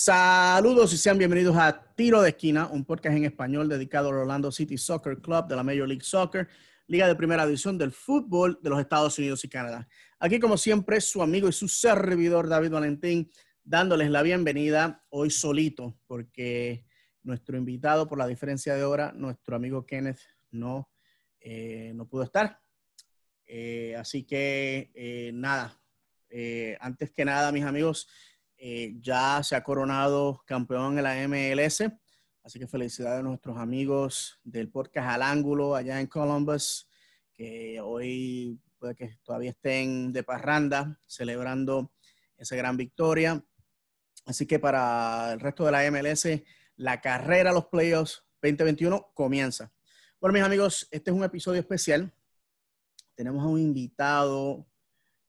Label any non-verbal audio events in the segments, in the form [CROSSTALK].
Saludos y sean bienvenidos a Tiro de Esquina, un podcast en español dedicado al Orlando City Soccer Club de la Major League Soccer, liga de primera división del fútbol de los Estados Unidos y Canadá. Aquí, como siempre, su amigo y su servidor David Valentín, dándoles la bienvenida hoy solito, porque nuestro invitado, por la diferencia de hora, nuestro amigo Kenneth, no, eh, no pudo estar. Eh, así que, eh, nada, antes que nada, mis amigos, ya se ha coronado campeón en la MLS. Así que felicidades a nuestros amigos del podcast Al Ángulo allá en Columbus, que hoy puede que todavía estén de parranda celebrando esa gran victoria. Así que para el resto de la MLS, la carrera a los playoffs 2021 comienza. Bueno, mis amigos, este es un episodio especial. Tenemos a un invitado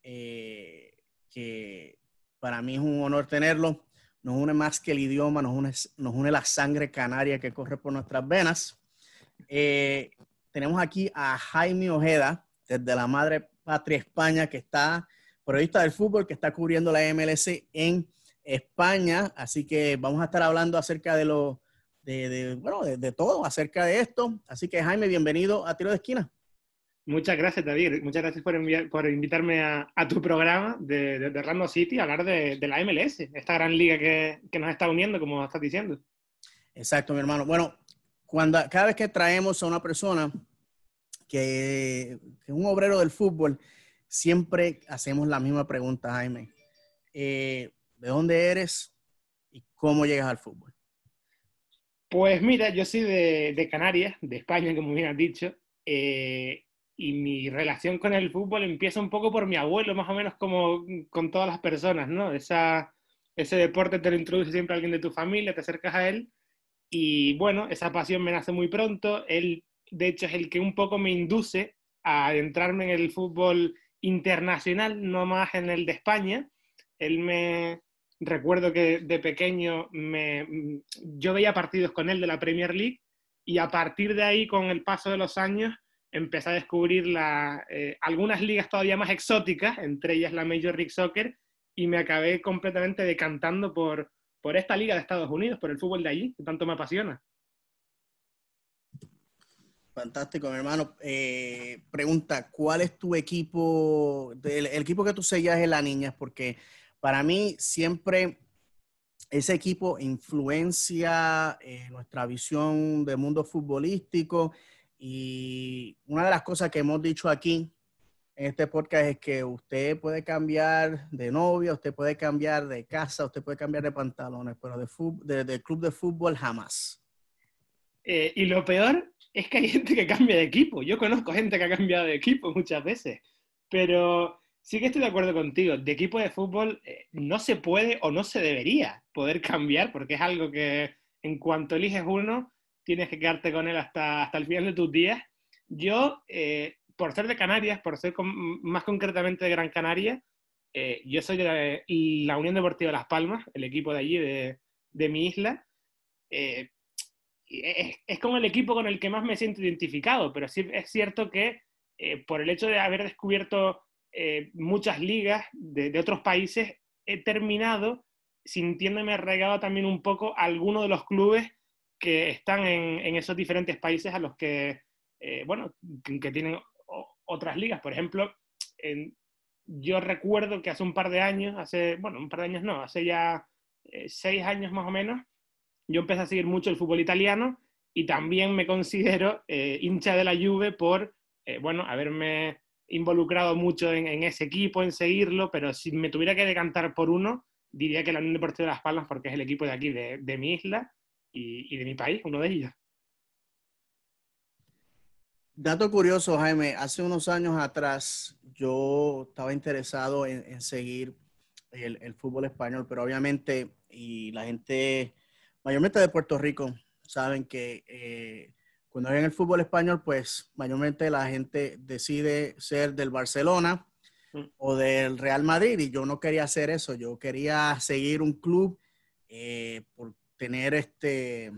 eh, que para mí es un honor tenerlo. Nos une más que el idioma, nos une, la sangre canaria que corre por nuestras venas. Eh, tenemos aquí a Jaime Ojeda, desde la madre patria España, que está periodista del fútbol, que está cubriendo la MLS en España. Así que vamos a estar hablando acerca de lo, bueno, de, todo, acerca de esto. Así que Jaime, bienvenido a Tiro de Esquina. Muchas gracias, David. Muchas gracias por, por invitarme a, tu programa de, de, Random City a hablar de, la MLS, esta gran liga que, que, nos está uniendo, como estás diciendo. Exacto, mi hermano. Bueno, cuando, cada vez que traemos a una persona que, es un obrero del fútbol, siempre hacemos la misma pregunta, Jaime. Eh, ¿De dónde eres y cómo llegas al fútbol? Pues mira, yo soy de, Canarias, de España, como bien has dicho, eh, y mi relación con el fútbol empieza un poco por mi abuelo, más o menos como con todas las personas, ¿no? Esa, ese deporte te lo introduce siempre alguien de tu familia, te acercas a él, y bueno, esa pasión me nace muy pronto. Él, de hecho, es el que un poco me induce a adentrarme en el fútbol internacional, no más en el de España. Él me, recuerdo que de pequeño me, yo veía partidos con él de la Premier League y a partir de ahí, con el paso de los años, empecé a descubrir la, eh, algunas ligas todavía más exóticas, entre ellas la Major League Soccer, y me acabé completamente decantando por, por esta liga de Estados Unidos, por el fútbol de allí, que tanto me apasiona. Fantástico, mi hermano. Eh, pregunta, ¿cuál es tu equipo, el, equipo que tú seguías en la niña? Porque para mí siempre ese equipo influencia eh, nuestra visión del mundo futbolístico y una de las cosas que hemos dicho aquí en este podcast es que usted puede cambiar de novia, usted puede cambiar de casa, usted puede cambiar de pantalones, pero de, de, club de fútbol jamás. Eh, y lo peor es que hay gente que cambia de equipo. Yo conozco gente que ha cambiado de equipo muchas veces, pero sí que estoy de acuerdo contigo. De equipo de fútbol eh, no se puede o no se debería poder cambiar porque es algo que en cuanto eliges uno, tienes que quedarte con él hasta, hasta el final de tus días. Yo, eh, por ser de Canarias, por ser más concretamente de Gran Canaria, eh, yo soy de la, Unión Deportiva Las Palmas, el equipo de allí, de, de mi isla. es, es, como el equipo con el que más me siento identificado, pero sí es cierto que por el hecho de haber descubierto eh, muchas ligas de, otros países, he terminado sintiéndome arraigado también un poco a algunos de los clubes que están en, esos diferentes países a los que, eh, bueno, que, tienen otras ligas. Por ejemplo, yo recuerdo que hace un par de años, hace, bueno, un par de años no, hace ya eh, seis años más o menos, yo empecé a seguir mucho el fútbol italiano y también me considero hincha de la Juve por, bueno, haberme involucrado mucho en, ese equipo, en seguirlo, pero si me tuviera que decantar por uno, diría que la Unión Deportiva de Las Palmas, porque es el equipo de aquí, de, mi isla y, de mi país, uno de ellos. Dato curioso, Jaime, hace unos años atrás yo estaba interesado en, seguir el, fútbol español, pero obviamente, y la gente, mayormente de Puerto Rico, saben que eh, cuando en el fútbol español, pues mayormente la gente decide ser del Barcelona mm. o del Real Madrid y yo no quería hacer eso, yo quería seguir un club eh, por tener este,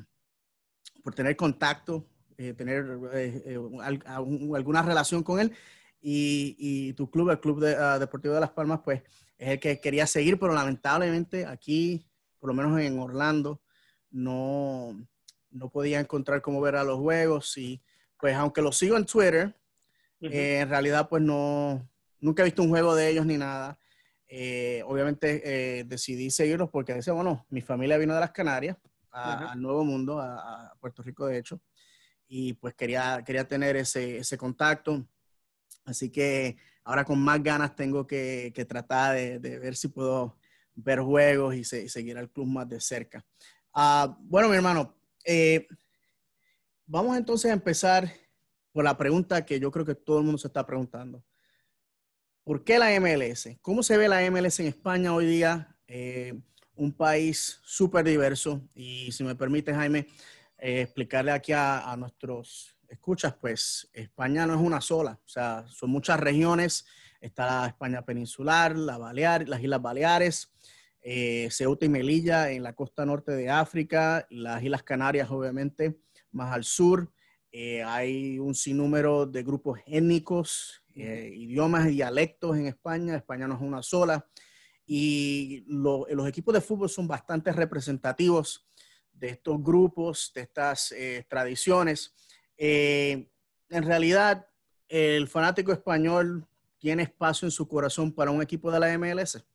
por tener contacto, eh, tener eh, alguna relación con él. Y, tu club, el Club de, ah, Deportivo de Las Palmas, pues es el que quería seguir, pero lamentablemente aquí por lo menos en Orlando, no, no podía encontrar cómo ver a los juegos. Y pues aunque los sigo en Twitter, eh, en realidad pues no, nunca he visto un juego de ellos ni nada. Eh, obviamente eh, decidí seguirlos porque decía, bueno, mi familia vino de las Canarias al Nuevo Mundo, a, Puerto Rico de hecho, y pues quería, quería tener ese, ese contacto. Así que ahora con más ganas tengo que, que tratar de, de, ver si puedo ver juegos y, seguir al club más de cerca. Uh, bueno, mi hermano, eh, vamos entonces a empezar por la pregunta que yo creo que todo el mundo se está preguntando. ¿Por qué la MLS? ¿Cómo se ve la MLS en España hoy día? Eh, un país súper diverso y si me permite, Jaime, eh, explicarle aquí a, nuestros escuchas, pues España no es una sola, o sea, son muchas regiones, está la España peninsular, la Balear, las Islas Baleares, eh, Ceuta y Melilla en la costa norte de África, las Islas Canarias obviamente más al sur. Eh, hay un sinnúmero de grupos étnicos, eh, idiomas y dialectos en España. España no es una sola. Y los equipos de fútbol son bastante representativos de estos grupos, de estas tradiciones. en realidad, el fanático español tiene espacio en su corazón para un equipo de la MLS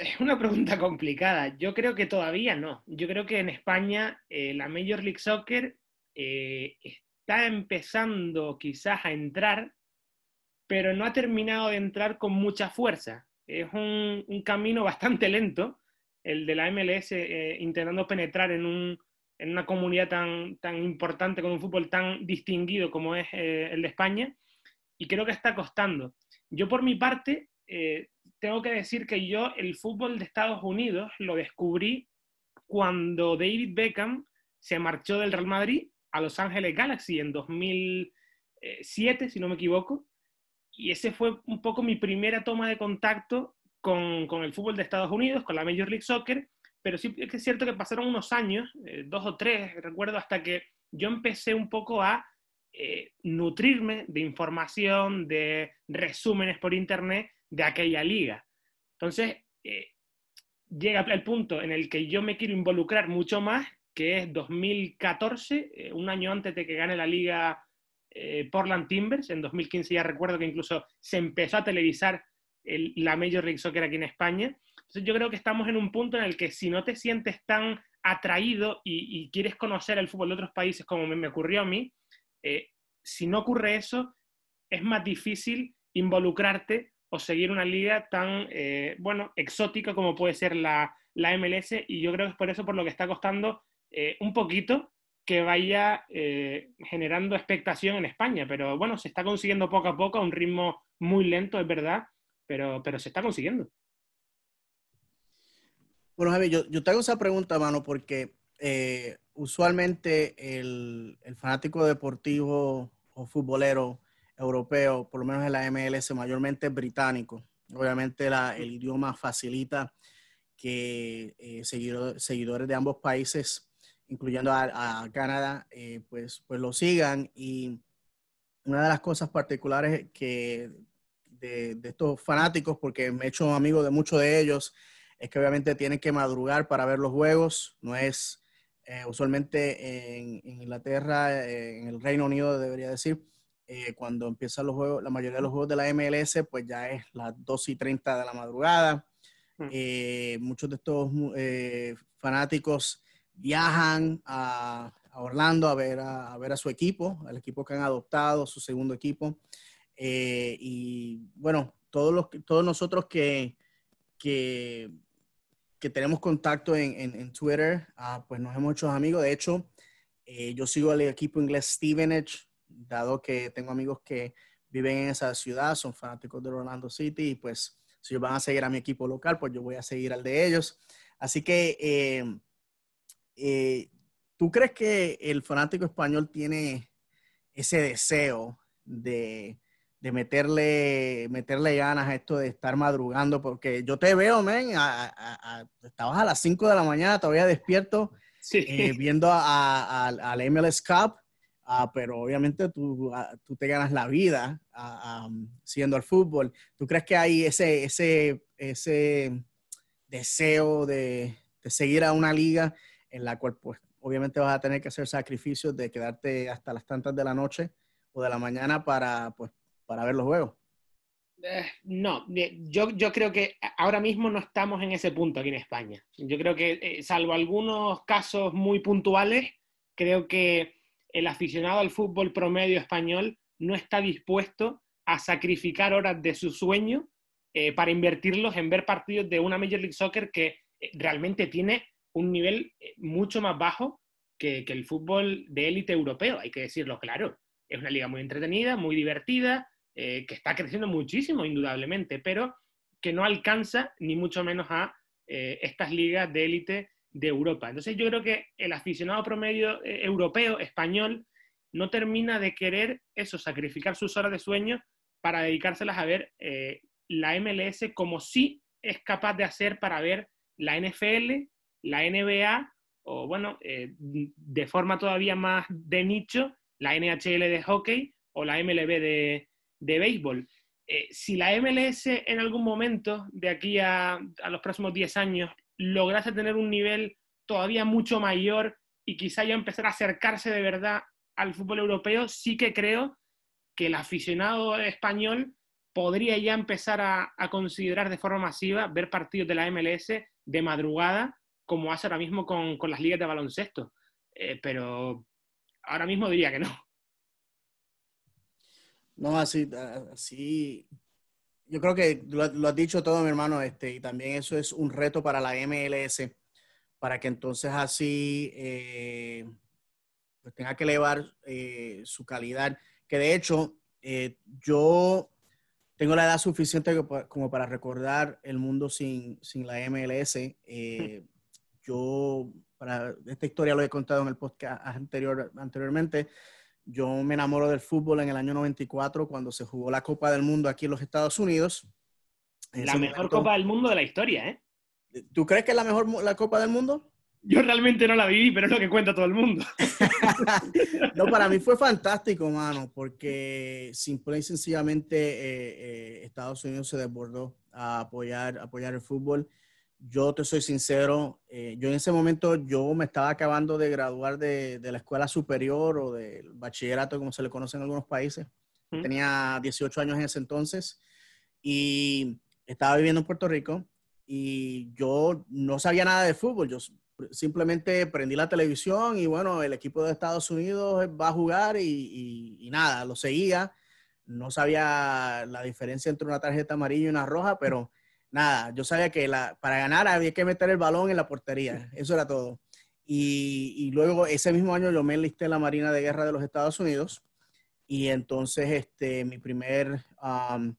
es una pregunta complicada. Yo creo que todavía no. Yo creo que en España eh, la Major League Soccer eh, está empezando quizás a entrar, pero no ha terminado de entrar con mucha fuerza. Es un, camino bastante lento el de la MLS eh, intentando penetrar en, una comunidad tan, tan importante, con un fútbol tan distinguido como es el de España, y creo que está costando. Yo por mi parte tengo que decir que yo el fútbol de Estados Unidos lo descubrí cuando David Beckham se marchó del Real Madrid a Los Ángeles Galaxy en 2007, si no me equivoco. Y ese fue un poco mi primera toma de contacto con, con el fútbol de Estados Unidos, con la Major League Soccer. Pero sí es cierto que pasaron unos años, eh, dos o tres, recuerdo, hasta que yo empecé un poco a eh, nutrirme de información, de resúmenes por internet de aquella liga. Entonces, eh, llega el punto en el que yo me quiero involucrar mucho más, que es 2014, eh, un año antes de que gane la liga eh, Portland Timbers. En 2015 ya recuerdo que incluso se empezó a televisar la Major League Soccer aquí en España. Entonces yo creo que estamos en un punto en el que si no te sientes tan atraído y, quieres conocer el fútbol de otros países como me, me ocurrió a mí, si no ocurre eso, es más difícil involucrarte o seguir una liga tan, eh, bueno, exótica como puede ser la, la, MLS y yo creo que es por eso por lo que está costando eh, un poquito que vaya eh, generando expectación en España, pero bueno, se está consiguiendo poco a poco a un ritmo muy lento, es verdad, pero, pero se está consiguiendo. Bueno, Javi, yo, yo te hago esa pregunta, mano, porque usualmente el, el fanático deportivo o futbolero europeo, por lo menos en la MLS, mayormente británico. Obviamente el idioma facilita que eh, seguidores de ambos países, incluyendo a, Canadá, eh, pues, pues lo sigan. Y una de las cosas particulares que de, estos fanáticos, porque me he hecho amigo de muchos de ellos, es que obviamente tienen que madrugar para ver los juegos. No es eh, usualmente en, en Inglaterra, en el Reino Unido, debería decir, eh, cuando empiezan los juegos, la mayoría de los juegos de la MLS, pues ya es las 2 y 30 de la madrugada. Hmm. Eh, muchos de estos eh, fanáticos viajan a, Orlando a ver a, ver a su equipo, al equipo que han adoptado, su segundo equipo. y bueno, todos, los, todos nosotros que, que, que tenemos contacto en, en, Twitter, ah, pues nos hemos hecho amigos. De hecho, yo sigo al equipo inglés Stevenage dado que tengo amigos que viven en esa ciudad, son fanáticos de Orlando City y pues si ellos van a seguir a mi equipo local, pues yo voy a seguir al de ellos. Así que, eh, eh, ¿tú crees que el fanático español tiene ese deseo de, de meterle, meterle ganas a esto de estar madrugando? Porque yo te veo, men, estabas a las 5 de la mañana todavía despierto eh, viendo al MLS Cup Ah, pero obviamente tú, ah, tú, te ganas la vida uh, siendo al fútbol. ¿Tú crees que hay ese, ese, ese deseo de, de, seguir a una liga en la cual pues obviamente vas a tener que hacer sacrificios de quedarte hasta las tantas de la noche o de la mañana para, pues, para ver los juegos. Eh, no, yo, yo, creo que ahora mismo no estamos en ese punto aquí en España. Yo creo que, eh, salvo algunos casos muy puntuales, creo que el aficionado al fútbol promedio español no está dispuesto a sacrificar horas de su sueño eh, para invertirlos en ver partidos de una Major League Soccer que realmente tiene un nivel mucho más bajo que, el fútbol de élite europeo, hay que decirlo claro. Es una liga muy entretenida, muy divertida, eh, que está creciendo muchísimo, indudablemente, pero que no alcanza ni mucho menos a eh, estas ligas de élite de Europa. Entonces yo creo que el aficionado promedio eh, europeo, español, no termina de querer eso, sacrificar sus horas de sueño para dedicárselas a ver la MLS como sí es capaz de hacer para ver la NFL, la NBA o bueno, de forma todavía más de nicho, la NHL de hockey o la MLB de, de béisbol. Eh, si la MLS en algún momento, de aquí a, los próximos 10 años, lograse tener un nivel todavía mucho mayor y quizá ya empezar a acercarse de verdad al fútbol europeo, sí que creo que el aficionado español podría ya empezar a, considerar de forma masiva ver partidos de la MLS de madrugada, como hace ahora mismo con, las ligas de baloncesto. Eh, pero ahora mismo diría que no. No, así, así. Yo creo que lo, has dicho todo, mi hermano, este, y también eso es un reto para la MLS, para que entonces así eh, pues tenga que elevar eh, su calidad. Que de hecho, eh, yo tengo la edad suficiente como para recordar el mundo sin, sin la MLS. Yo, para esta historia lo he contado en el podcast anterior, anteriormente yo me enamoro del fútbol en el año 94 cuando se jugó la Copa del Mundo aquí en los Estados Unidos. la mejor Copa del Mundo de la historia, ¿eh? ¿Tú crees que es la mejor la Copa del Mundo? Yo realmente no la viví, pero es lo que cuenta todo el mundo. [LAUGHS] no, para mí fue fantástico, mano, porque simple y sencillamente eh, eh, Estados Unidos se desbordó a apoyar, apoyar el fútbol yo te soy sincero, eh, yo en ese momento yo me estaba acabando de graduar de, la escuela superior o del bachillerato, como se le conoce en algunos países. Tenía 18 años en ese entonces y estaba viviendo en Puerto Rico y yo no sabía nada de fútbol. Yo simplemente prendí la televisión y bueno, el equipo de Estados Unidos va a jugar y, y nada, lo seguía. No sabía la diferencia entre una tarjeta amarilla y una roja, pero nada, yo sabía que la, para ganar había que meter el balón en la portería, eso era todo. Y, luego ese mismo año yo me enlisté en la Marina de Guerra de los Estados Unidos y entonces este, mi primer, um,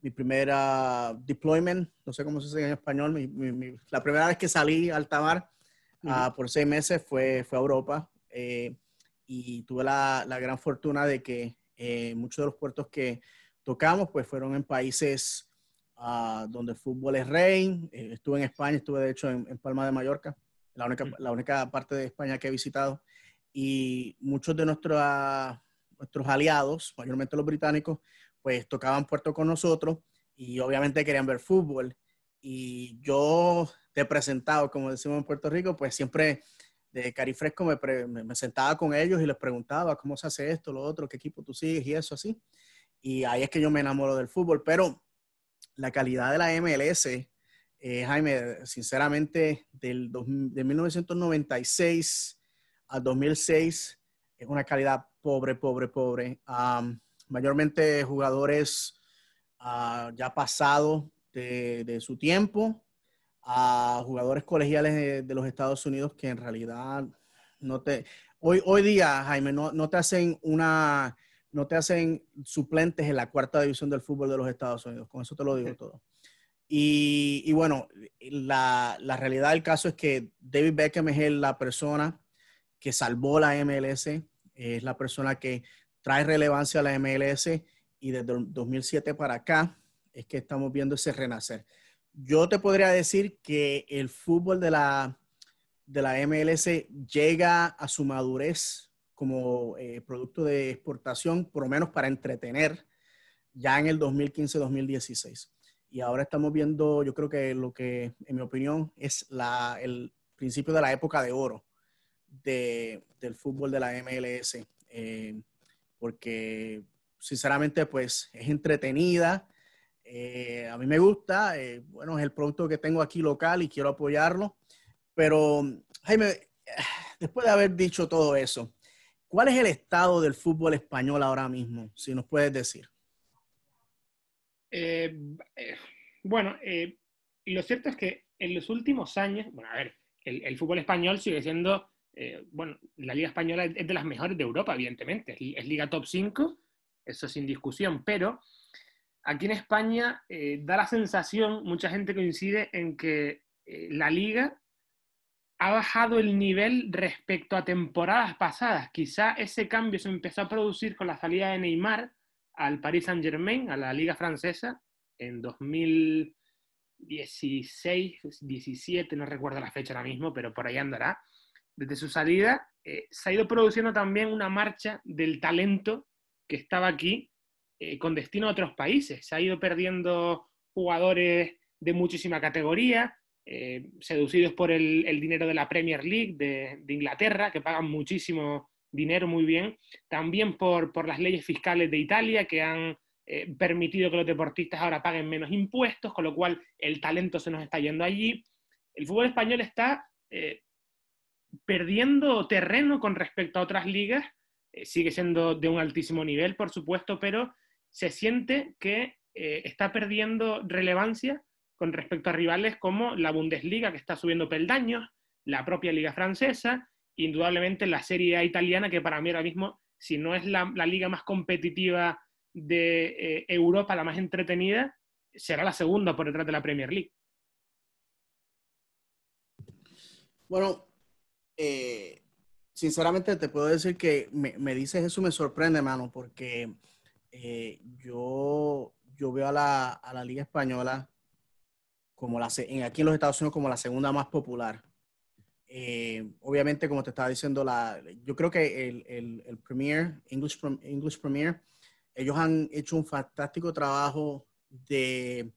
mi primera deployment, no sé cómo se dice en español, la primera vez que salí al Tamar uh, por seis meses fue, fue a Europa eh, y tuve la, la, gran fortuna de que eh, muchos de los puertos que tocamos pues fueron en países donde el fútbol es rey. Eh, estuve en España, estuve de hecho en, Palma de Mallorca, la única, la única parte de España que he visitado. Y muchos de nuestros, nuestros aliados, mayormente los británicos, pues tocaban puerto con nosotros y obviamente querían ver fútbol. Y yo te he presentado, como decimos en Puerto Rico, pues siempre de carifresco me, me, me, sentaba con ellos y les preguntaba cómo se hace esto, lo otro, qué equipo tú sigues y eso así. Y ahí es que yo me enamoro del fútbol. Pero la calidad de la MLS, eh, Jaime, sinceramente, del de 1996 al 2006, es una calidad pobre, pobre, pobre. mayormente jugadores uh, ya pasados de, su tiempo, a jugadores colegiales de, los Estados Unidos que en realidad no te... Hoy, hoy día, Jaime, no, no te hacen una no te hacen suplentes en la cuarta división del fútbol de los Estados Unidos. Con eso te lo digo todo. Y, bueno, la, realidad del caso es que David Beckham es la persona que salvó la MLS, es la persona que trae relevancia a la MLS y desde el 2007 para acá es que estamos viendo ese renacer. Yo te podría decir que el fútbol de la, de la MLS llega a su madurez como eh, producto de exportación, por lo menos para entretener, ya en el 2015-2016. y ahora estamos viendo, yo creo que lo que, en mi opinión, es la, el principio de la época de oro de, del fútbol de la MLS, eh, porque sinceramente pues es entretenida, eh, a mí me gusta, eh, bueno, es el producto que tengo aquí local y quiero apoyarlo, pero Jaime, después de haber dicho todo eso, ¿cuál es el estado del fútbol español ahora mismo? Si nos puedes decir. Eh, eh, bueno, eh, lo cierto es que en los últimos años, bueno, a ver, el, fútbol español sigue siendo, bueno, la Liga Española es de las mejores de Europa, evidentemente, es, Liga Top 5, eso sin discusión, pero aquí en España da la sensación, mucha gente coincide en que la Liga ha bajado el nivel respecto a temporadas pasadas. Quizá ese cambio se empezó a producir con la salida de Neymar, al Paris Saint-Germain, a la Liga Francesa, en 2016, 17, no recuerdo la fecha ahora mismo, pero por ahí andará. Desde su salida eh, se ha ido produciendo también una marcha del talento que estaba aquí eh, con destino a otros países. Se ha ido perdiendo jugadores de muchísima categoría, eh, seducidos por el, dinero de la Premier League de, Inglaterra, que pagan muchísimo dinero muy bien, también por, las leyes fiscales de Italia que han eh, permitido que los deportistas ahora paguen menos impuestos, con lo cual el talento se nos está yendo allí. El fútbol español está eh, perdiendo terreno con respecto a otras ligas, sigue siendo de un altísimo nivel, por supuesto, pero se siente que está perdiendo relevancia con respecto a rivales como la Bundesliga, que está subiendo peldaños, la propia Liga Francesa, indudablemente la Serie A italiana, que para mí ahora mismo, si no es la, liga más competitiva de eh, Europa, la más entretenida, será la segunda por detrás de la Premier League. Bueno, eh, sinceramente te puedo decir que me, dices eso me sorprende, mano, porque eh, yo, yo veo a la, a la Liga Española como la, aquí en los Estados Unidos como la segunda más popular. Eh, obviamente, como te estaba diciendo, la, yo creo que el, el, el Premier, English, English Premier, ellos han hecho un fantástico trabajo de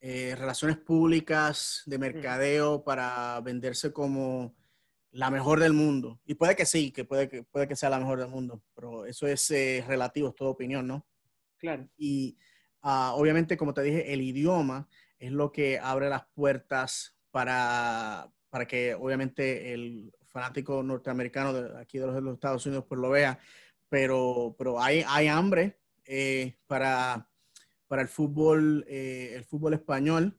eh, relaciones públicas, de mercadeo para venderse como la mejor del mundo. Y puede que sí, que puede que, puede que sea la mejor del mundo, pero eso es eh, relativo, es toda opinión, ¿no? Claro. Y ah, obviamente, como te dije, el idioma es lo que abre las puertas para, para que obviamente el fanático norteamericano de aquí de los, Estados Unidos pues lo vea, pero, pero hay, hay hambre eh, para, para el fútbol, eh, el fútbol español.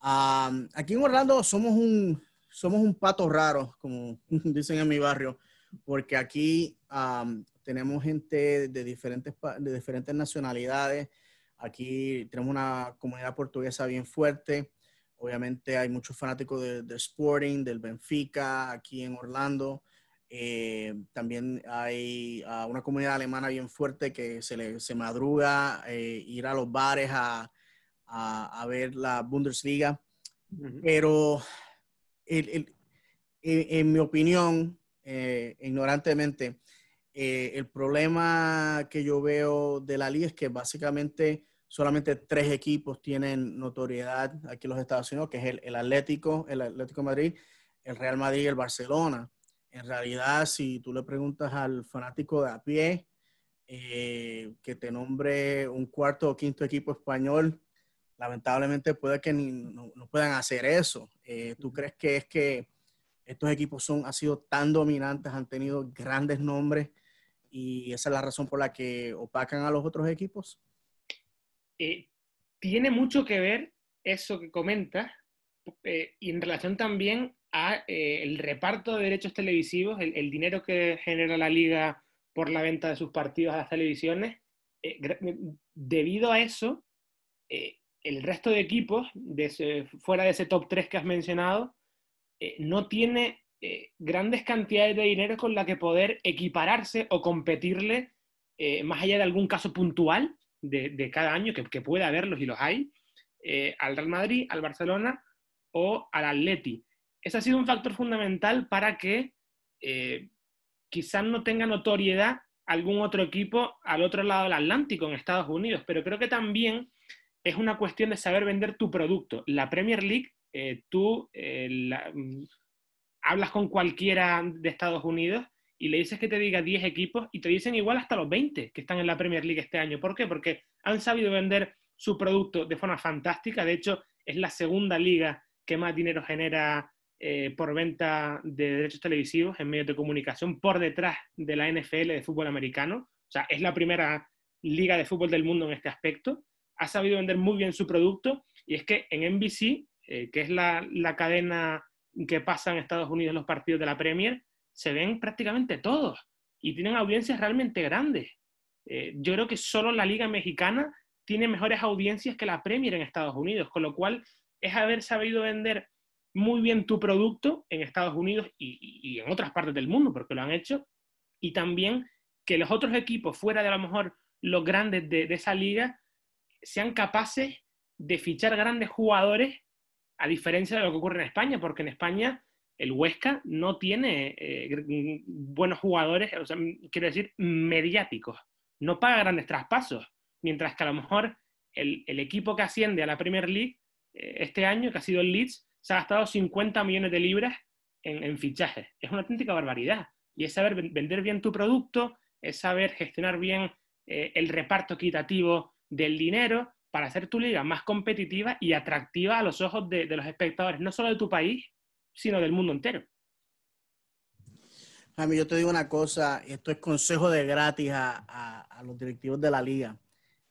aquí en Orlando somos un, somos un pato raro, como [LAUGHS] dicen en mi barrio, porque aquí tenemos gente de diferentes, de diferentes nacionalidades. Aquí tenemos una comunidad portuguesa bien fuerte. Obviamente hay muchos fanáticos del de Sporting, del Benfica, aquí en Orlando. Eh, también hay uh, una comunidad alemana bien fuerte que se, le, se madruga eh, ir a los bares a, a, a ver la Bundesliga. Pero el, el, en, mi opinión, eh, ignorantemente, el problema que yo veo de la liga es que básicamente solamente tres equipos tienen notoriedad aquí en los Estados Unidos, que es el, Atlético, el Atlético Madrid, el Real Madrid y el Barcelona. En realidad, si tú le preguntas al fanático de a pie eh, que te nombre un cuarto o quinto equipo español, lamentablemente puede que no, puedan hacer eso. Eh, ¿Tú crees que es que estos equipos son, han sido tan dominantes, han tenido grandes nombres y esa es la razón por la que opacan a los otros equipos? Eh, tiene mucho que ver eso que comentas eh, y en relación también a eh, el reparto de derechos televisivos, el, dinero que genera la liga por la venta de sus partidos a las televisiones. debido a eso, el resto de equipos, fuera de ese top 3 que has mencionado, no tiene grandes cantidades de dinero con la que poder equipararse o competirle más allá de algún caso puntual de, cada año, que, que, puede haberlos y los hay, eh, al Real Madrid, al Barcelona o al Atleti. Ese ha sido un factor fundamental para que eh, quizás no tenga notoriedad algún otro equipo al otro lado del Atlántico, en Estados Unidos, pero creo que también es una cuestión de saber vender tu producto. La Premier League, eh, tú mm, hablas con cualquiera de Estados Unidos y le dices que te diga 10 equipos y te dicen igual hasta los 20 que están en la Premier League este año. ¿Por qué? Porque han sabido vender su producto de forma fantástica. De hecho, es la segunda liga que más dinero genera eh, por venta de derechos televisivos en medios de comunicación por detrás de la NFL de fútbol americano. O sea, es la primera liga de fútbol del mundo en este aspecto. Ha sabido vender muy bien su producto y es que en NBC, eh, que es la, cadena que pasa en Estados Unidos los partidos de la Premier, se ven prácticamente todos y tienen audiencias realmente grandes. Eh, yo creo que solo la liga mexicana tiene mejores audiencias que la Premier en Estados Unidos, con lo cual es haber sabido vender muy bien tu producto en Estados Unidos y, en otras partes del mundo, porque lo han hecho, y también que los otros equipos, fuera de a lo mejor los grandes de, esa liga, sean capaces de fichar grandes jugadores, a diferencia de lo que ocurre en España, porque en España el Huesca no tiene eh, buenos jugadores, sea, quiero decir, mediáticos, no paga grandes traspasos, mientras que a lo mejor el, equipo que asciende a la Premier League eh, este año, que ha sido el Leeds, se ha gastado 50 millones de libras en, fichajes. Es una auténtica barbaridad. Y es saber vender bien tu producto, es saber gestionar bien eh, el reparto equitativo del dinero para hacer tu liga más competitiva y atractiva a los ojos de, los espectadores, no solo de tu país, sino del mundo entero. Jaime, yo te digo una cosa, esto es consejo de gratis a los directivos de la liga.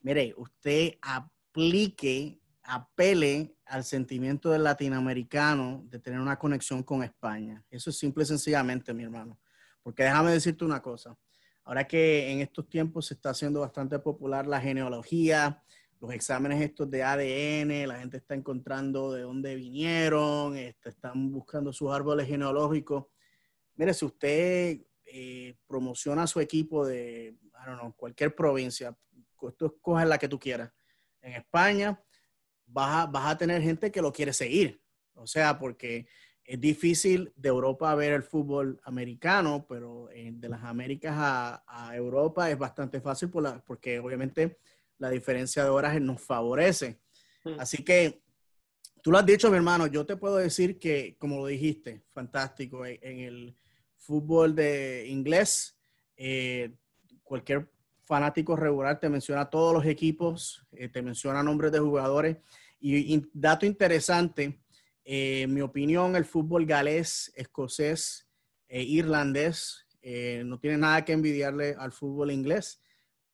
Mire, usted aplique, apele al sentimiento del latinoamericano de tener una conexión con España. Eso es simple y sencillamente, mi hermano. Porque déjame decirte una cosa. Ahora que en estos tiempos se está haciendo bastante popular la genealogía, los exámenes estos de ADN, la gente está encontrando de dónde vinieron, este, están buscando sus árboles genealógicos. Mire, si usted eh, promociona a su equipo de, I don't know, cualquier provincia, tú escoges la que tú quieras. En España, vas a, tener gente que lo quiere seguir. O sea, porque es difícil de Europa ver el fútbol americano, pero de las Américas a, Europa es bastante fácil porque obviamente la diferencia de horas nos favorece. Así que tú lo has dicho, mi hermano, yo te puedo decir que, como lo dijiste, fantástico, en, el fútbol de inglés, eh, cualquier fanático regular te menciona todos los equipos, eh, te menciona nombres de jugadores. Y, dato interesante, eh, en mi opinión, el fútbol galés, escocés e irlandés eh, no tiene nada que envidiarle al fútbol inglés,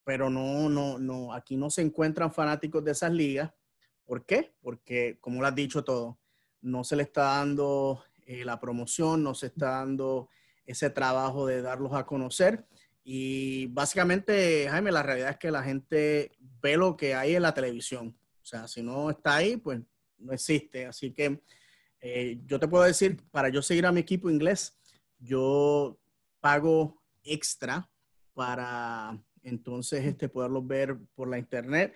pero no, no, no, aquí no se encuentran fanáticos de esas ligas. ¿Por qué? Porque, como lo has dicho todo, no se le está dando eh, la promoción, no se está dando ese trabajo de darlos a conocer. Y básicamente, Jaime, la realidad es que la gente ve lo que hay en la televisión. O sea, si no está ahí, pues no existe. Así que eh, yo te puedo decir, para yo seguir a mi equipo inglés, yo pago extra para entonces este, poderlos ver por la internet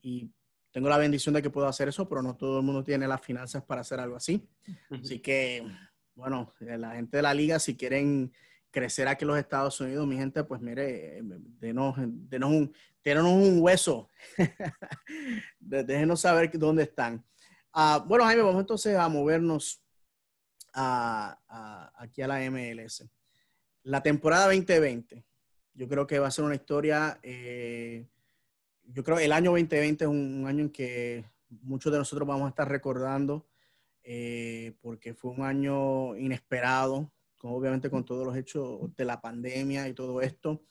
y tengo la bendición de que puedo hacer eso, pero no todo el mundo tiene las finanzas para hacer algo así. Así que, bueno, eh, la gente de la liga, si quieren crecer aquí en los Estados Unidos, mi gente, pues mire, denos, denos, un, denos un hueso. [LAUGHS] Déjenos saber dónde están. Uh, bueno, Jaime, vamos entonces a movernos a, aquí a la MLS. La temporada 2020, yo creo que va a ser una historia, eh, yo creo que el año 2020 es un, año en que muchos de nosotros vamos a estar recordando, eh, porque fue un año inesperado, obviamente con todos los hechos de la pandemia y todo esto.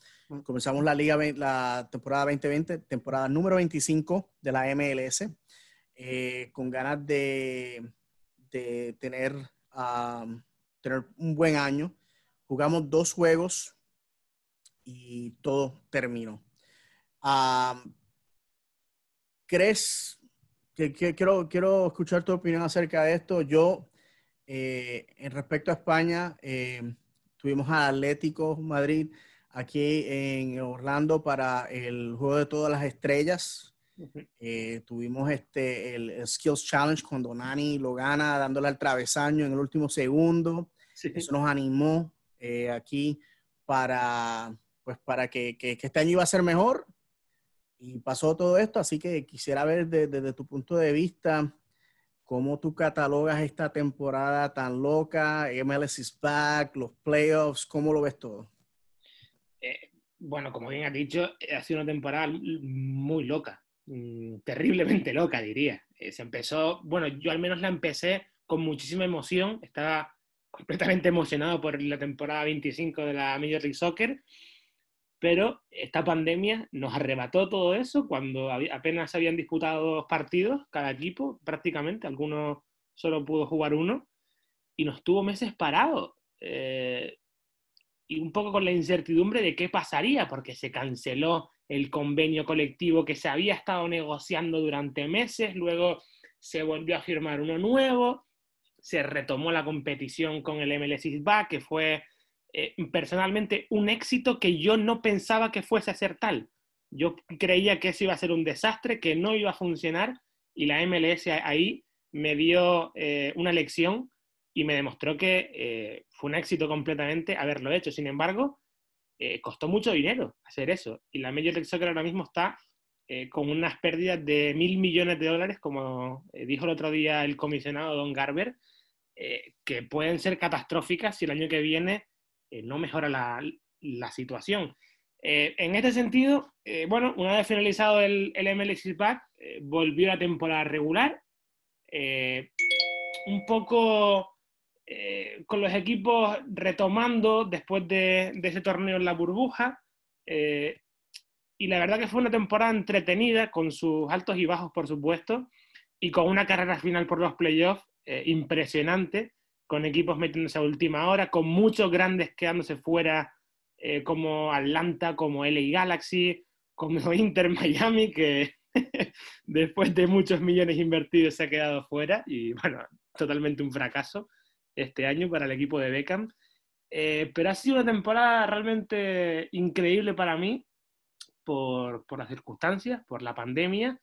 Comenzamos la liga, la temporada 2020, temporada número 25 de la MLS, eh, con ganas de, de tener, tener un buen año. Jugamos dos juegos y todo terminó. ¿Crees que, quiero, quiero escuchar tu opinión acerca de esto? Yo eh, en respecto a España, eh, tuvimos a Atlético Madrid aquí en Orlando para el juego de todas las estrellas. Eh, tuvimos este, el, Skills Challenge cuando Nani lo gana dándole al travesaño en el último segundo. Eso nos animó aquí para, pues, para que, que, este año iba a ser mejor. y pasó todo esto, así que quisiera ver desde, tu punto de vista cómo tú catalogas esta temporada tan loca, MLS is back, los playoffs, ¿cómo lo ves todo? Eh, bueno, como bien has dicho, ha sido una temporada muy loca, mm, terriblemente loca, diría. Eh, se empezó, bueno, yo al menos la empecé con muchísima emoción, estaba completamente emocionado por la temporada 25 de la Major League Soccer, pero esta pandemia nos arrebató todo eso cuando apenas habían disputado dos partidos cada equipo, prácticamente, algunos solo pudo jugar uno, y nos tuvo meses parados. Eh, y un poco con la incertidumbre de qué pasaría, porque se canceló el convenio colectivo que se había estado negociando durante meses, luego se volvió a firmar uno nuevo, se retomó la competición con el MLS Back, que fue eh, personalmente un éxito que yo no pensaba que fuese a ser tal. Yo creía que eso iba a ser un desastre, que no iba a funcionar, y la MLS ahí me dio eh, una lección y me demostró que eh, fue un éxito completamente haberlo hecho. Sin embargo, eh, costó mucho dinero hacer eso. Y la Major League Soccer ahora mismo está eh, con unas pérdidas de mil millones de dólares, como dijo el otro día el comisionado Don Garber, que pueden ser catastróficas si el año que viene no mejora la, situación. en este sentido, bueno, una vez finalizado el, el MLS Back, volvió la temporada regular. un poco eh, con los equipos retomando después de, ese torneo en la burbuja. Eh, y la verdad que fue una temporada entretenida, con sus altos y bajos, por supuesto, y con una carrera final por los playoffs eh, impresionante, con equipos metiéndose a última hora, con muchos grandes quedándose fuera, como Atlanta, como LA Galaxy, como [LAUGHS] Inter Miami, que [LAUGHS] después de muchos millones invertidos se ha quedado fuera, y bueno, totalmente un fracaso este año para el equipo de Beckham. Eh, pero ha sido una temporada realmente increíble para mí por, las circunstancias, por la pandemia.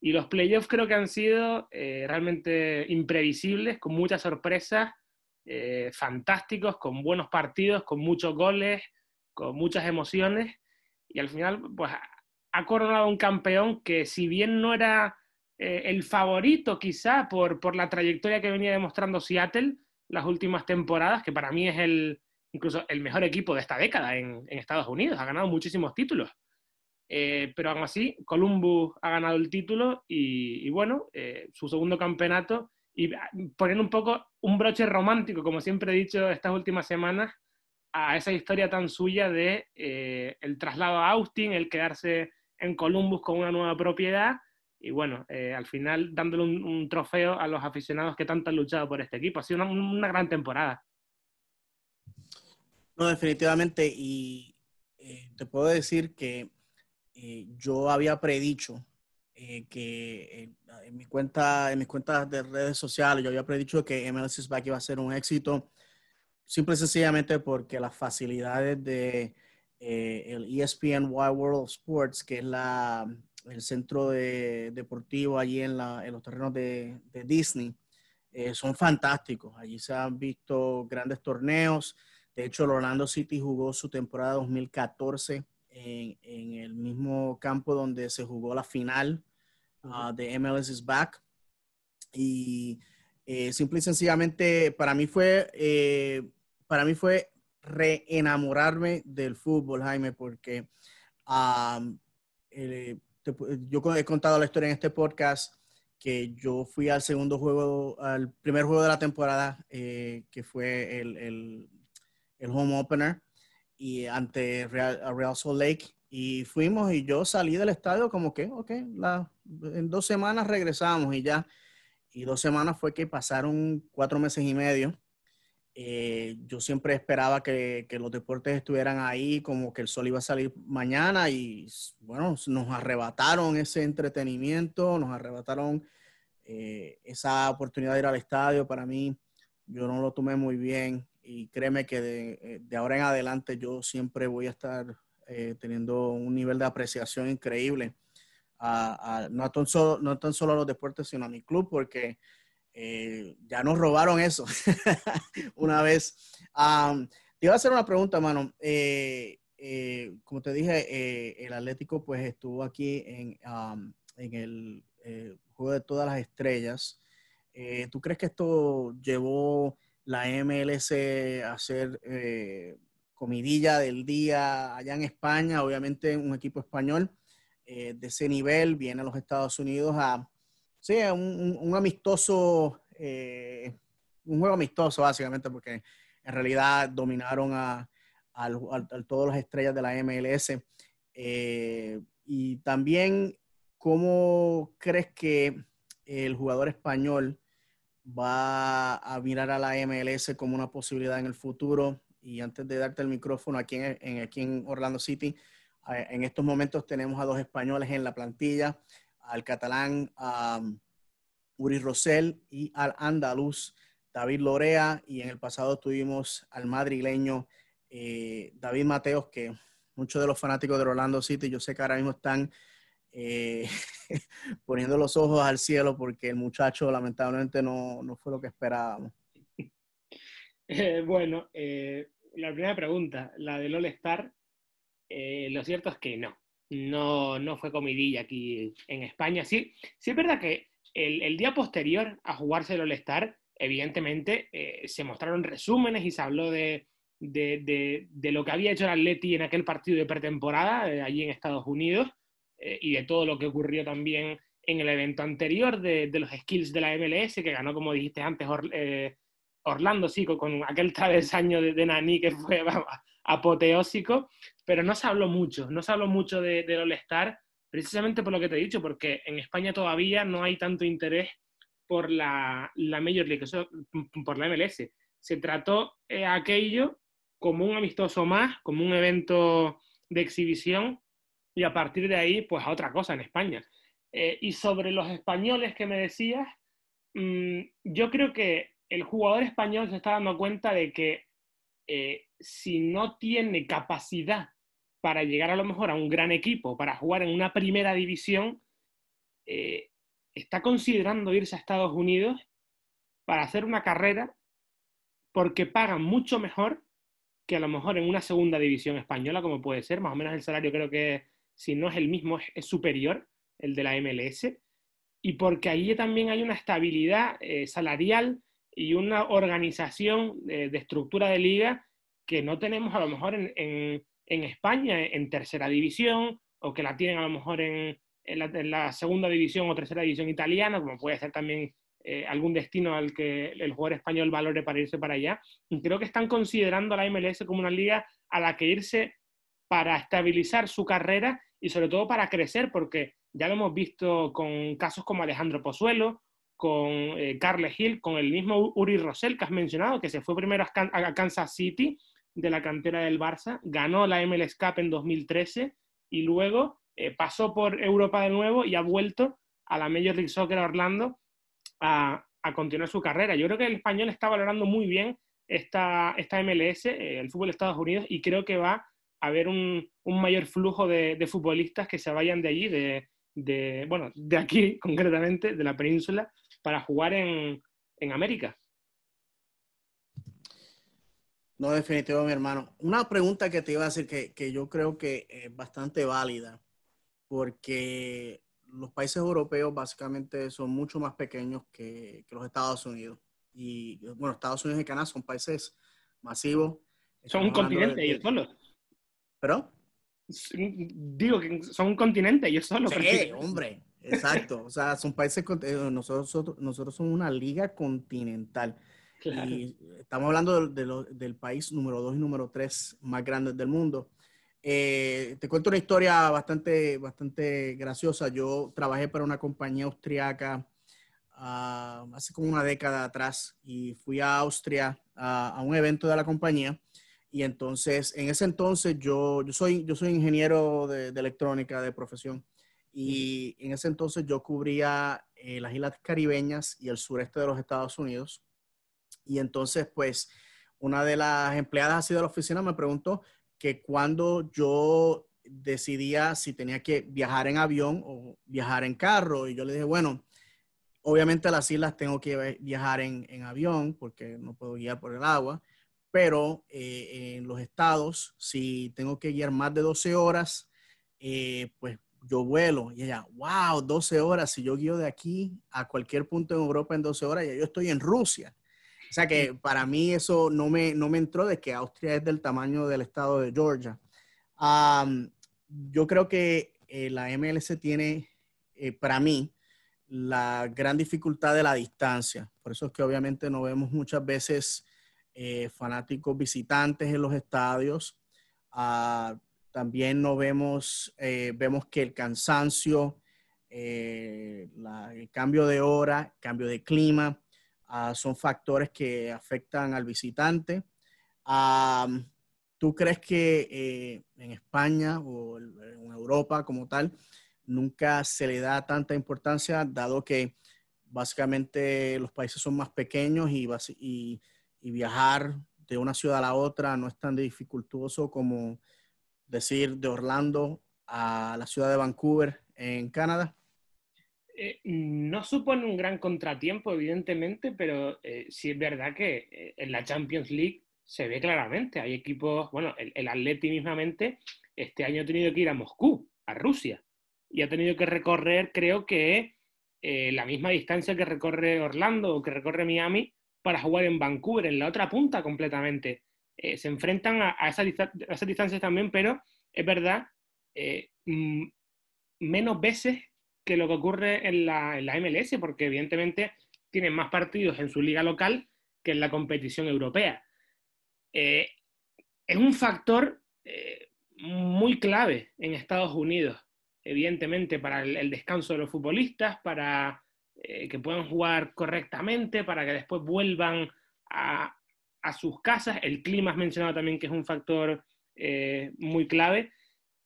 Y los playoffs creo que han sido eh, realmente imprevisibles, con muchas sorpresas, eh, fantásticos, con buenos partidos, con muchos goles, con muchas emociones. Y al final, pues ha coronado un campeón que si bien no era el favorito quizá por, por la trayectoria que venía demostrando Seattle, las últimas temporadas, que para mí es el, incluso el mejor equipo de esta década en, Estados Unidos, ha ganado muchísimos títulos. Eh, pero aún así, Columbus ha ganado el título y, bueno, eh, su segundo campeonato y poniendo un poco un broche romántico, como siempre he dicho estas últimas semanas, a esa historia tan suya de eh, el traslado a Austin, el quedarse en Columbus con una nueva propiedad y bueno, eh, al final dándole un, trofeo a los aficionados que tanto han luchado por este equipo. Ha sido una, gran temporada. No, definitivamente. Y eh, te puedo decir que yo había predicho que en, mi cuenta, en mis cuentas de redes sociales, yo había predicho que MLS Back iba a ser un éxito, simple y sencillamente porque las facilidades de el ESPN Wide World of Sports, que es la el centro deportivo allí en, los terrenos de, Disney, eh, son fantásticos. Allí se han visto grandes torneos. De hecho, el Orlando City jugó su temporada 2014 en, el mismo campo donde se jugó la final ah, de MLS is Back. Y eh, simple y sencillamente para mí fue, eh, para mí fue reenamorarme del fútbol, Jaime, porque yo he contado la historia en este podcast que yo fui al segundo juego, al primer juego de la temporada, eh, que fue el, el, el, home opener, y ante Real, Real Salt Lake. Y fuimos y yo salí del estadio como que, ok, la, en dos semanas regresamos y ya. Y dos semanas fue que pasaron cuatro meses y medio. Eh, yo siempre esperaba que, los deportes estuvieran ahí, como que el sol iba a salir mañana y bueno, nos arrebataron ese entretenimiento, nos arrebataron eh, esa oportunidad de ir al estadio. Para mí, yo no lo tomé muy bien y créeme que de, eh, ahora en adelante yo siempre voy a estar teniendo un nivel de apreciación increíble. no, tan solo, no tan solo a los deportes, sino a mi club, porque eh, ya nos robaron eso [LAUGHS] una vez. te iba a hacer una pregunta, mano. Eh, eh, como te dije, eh, el Atlético pues estuvo aquí en, en el eh, juego de todas las estrellas. ¿Tú crees que esto llevó la MLS a ser comidilla del día allá en España? Obviamente un equipo español de ese nivel viene a los Estados Unidos a, sí, un, amistoso, un juego amistoso básicamente porque en realidad dominaron a, todas las estrellas de la MLS. Eh, y también, ¿cómo crees que el jugador español va a mirar a la MLS como una posibilidad en el futuro? Y antes de darte el micrófono aquí en, aquí en Orlando City, en estos momentos tenemos a dos españoles en la plantilla, al catalán Uri Rosell y al andaluz David Lorea y en el pasado tuvimos al madrileño eh, David Mateos, que muchos de los fanáticos de Orlando City, yo sé que ahora mismo están eh, [LAUGHS] poniendo los ojos al cielo porque el muchacho lamentablemente no, fue lo que esperábamos. Eh, bueno, la primera pregunta, la del All Star, lo cierto es que no, no, no fue comidilla aquí en España. Sí, sí es verdad que el, día posterior a jugarse el All Star, evidentemente eh, se mostraron resúmenes y se habló de, lo que había hecho el Atleti en aquel partido de pretemporada eh, allí en Estados Unidos eh, y de todo lo que ocurrió también en el evento anterior de, los skills de la MLS, que ganó, como dijiste antes, Orlando, sí, con, aquel [LAUGHS] travesaño de, de Nani que fue apoteósico, pero no se habló mucho, no se habló mucho de, del All-Star, precisamente por lo que te he dicho, porque en España todavía no hay tanto interés por la, la Major League, por la MLS. Se trató eh, aquello como un amistoso más, como un evento de exhibición y a partir de ahí, pues a otra cosa en España. Eh, y sobre los españoles que me decías, mm, yo creo que el jugador español se está dando cuenta de que eh, si no tiene capacidad para llegar a lo mejor a un gran equipo, para jugar en una primera división, está considerando irse a Estados Unidos para hacer una carrera porque pagan mucho mejor que a lo mejor en una segunda división española, como puede ser, más o menos el salario creo que si no es el mismo, es, superior, el de la MLS, y porque ahí también hay una estabilidad eh, salarial y una organización de estructura de liga que no tenemos a lo mejor en, en España, en tercera división, o que la tienen a lo mejor en, en la, segunda división o tercera división italiana, como puede ser también eh, algún destino al que el jugador español valore para irse para allá. Y creo que están considerando a la MLS como una liga a la que irse para estabilizar su carrera y sobre todo para crecer, porque ya lo hemos visto con casos como Alejandro Pozuelo, con eh, Carles Hill, con el mismo Uri Rosell que has mencionado, que se fue primero a Kansas City de la cantera del Barça, ganó la MLS Cup en 2013 y luego eh, pasó por Europa de nuevo y ha vuelto a la Major League Soccer Orlando a, continuar su carrera. Yo creo que el español está valorando muy bien esta, esta MLS, eh, el fútbol de Estados Unidos, y creo que va a haber un, mayor flujo de, futbolistas que se vayan de allí, de, bueno, de aquí [LAUGHS] concretamente, de la península, para jugar en, América. No, definitivo, mi hermano. Una pregunta que te iba a decir que, que yo creo que es bastante válida porque los países europeos básicamente son mucho más pequeños que, los Estados Unidos. Y bueno, Estados Unidos y Canadá son países masivos. Son un continente ellos solos. ¿Pero? Digo que son un continente ellos solos. Sí, hombre, exacto. o sea, son países, eh, nosotros, nosotros somos una liga continental. [LAUGHS] Y estamos hablando del país número dos y número tres más grande del mundo. Eh, te cuento una historia bastante, bastante graciosa. Yo trabajé para una compañía austriaca ah, hace como una década atrás y fui a Austria a un evento de la compañía. Y entonces, en ese entonces, yo, yo, soy, yo soy ingeniero de, electrónica de profesión. Y en ese entonces yo cubría eh, las islas caribeñas y el sureste de los Estados Unidos. Y entonces, pues, una de las empleadas así de la oficina me preguntó, que cuando yo decidía si tenía que viajar en avión o viajar en carro, y yo le dije, bueno, obviamente a las islas tengo que viajar en, avión porque no puedo guiar por el agua, pero eh, en los estados, si tengo que guiar más de 12 horas, eh, pues yo vuelo. Y ella, wow, 12 horas. Si yo guío de aquí a cualquier punto en Europa en 12 horas, ya yo estoy en Rusia. O sea que para mí eso no me, no me entró de que Austria es del tamaño del estado de Georgia. yo creo que eh, la MLS tiene, para mí, la gran dificultad de la distancia. Por eso es que obviamente no vemos muchas veces eh, fanáticos visitantes en los estadios. Ah, también no vemos, eh, vemos que el cansancio, eh, el cambio de hora, cambio de clima, ah, son factores que afectan al visitante. Ah, ¿Tú crees que en España o en Europa como tal, nunca se le da tanta importancia, dado que básicamente los países son más pequeños y, viajar de una ciudad a la otra no es tan dificultoso como decir de Orlando a la ciudad de Vancouver en Canadá? Eh, no supone un gran contratiempo, evidentemente, pero eh, sí es verdad que eh, en la Champions League se ve claramente. Hay equipos, bueno, el, el Atleti mismamente este año ha tenido que ir a Moscú, a Rusia, y ha tenido que recorrer, creo que, la misma distancia que recorre Orlando o que recorre Miami para jugar en Vancouver, en la otra punta completamente. Eh, se enfrentan a, esas distancias también, pero es verdad, eh, mm, menos veces que lo que ocurre en la, MLS, porque evidentemente tienen más partidos en su liga local que en la competición europea. es un factor muy clave en Estados Unidos evidentemente, para el, descanso de los futbolistas, para eh, que puedan jugar correctamente, para que después vuelvan a, sus casas. El clima has mencionado también que es un factor eh, muy clave,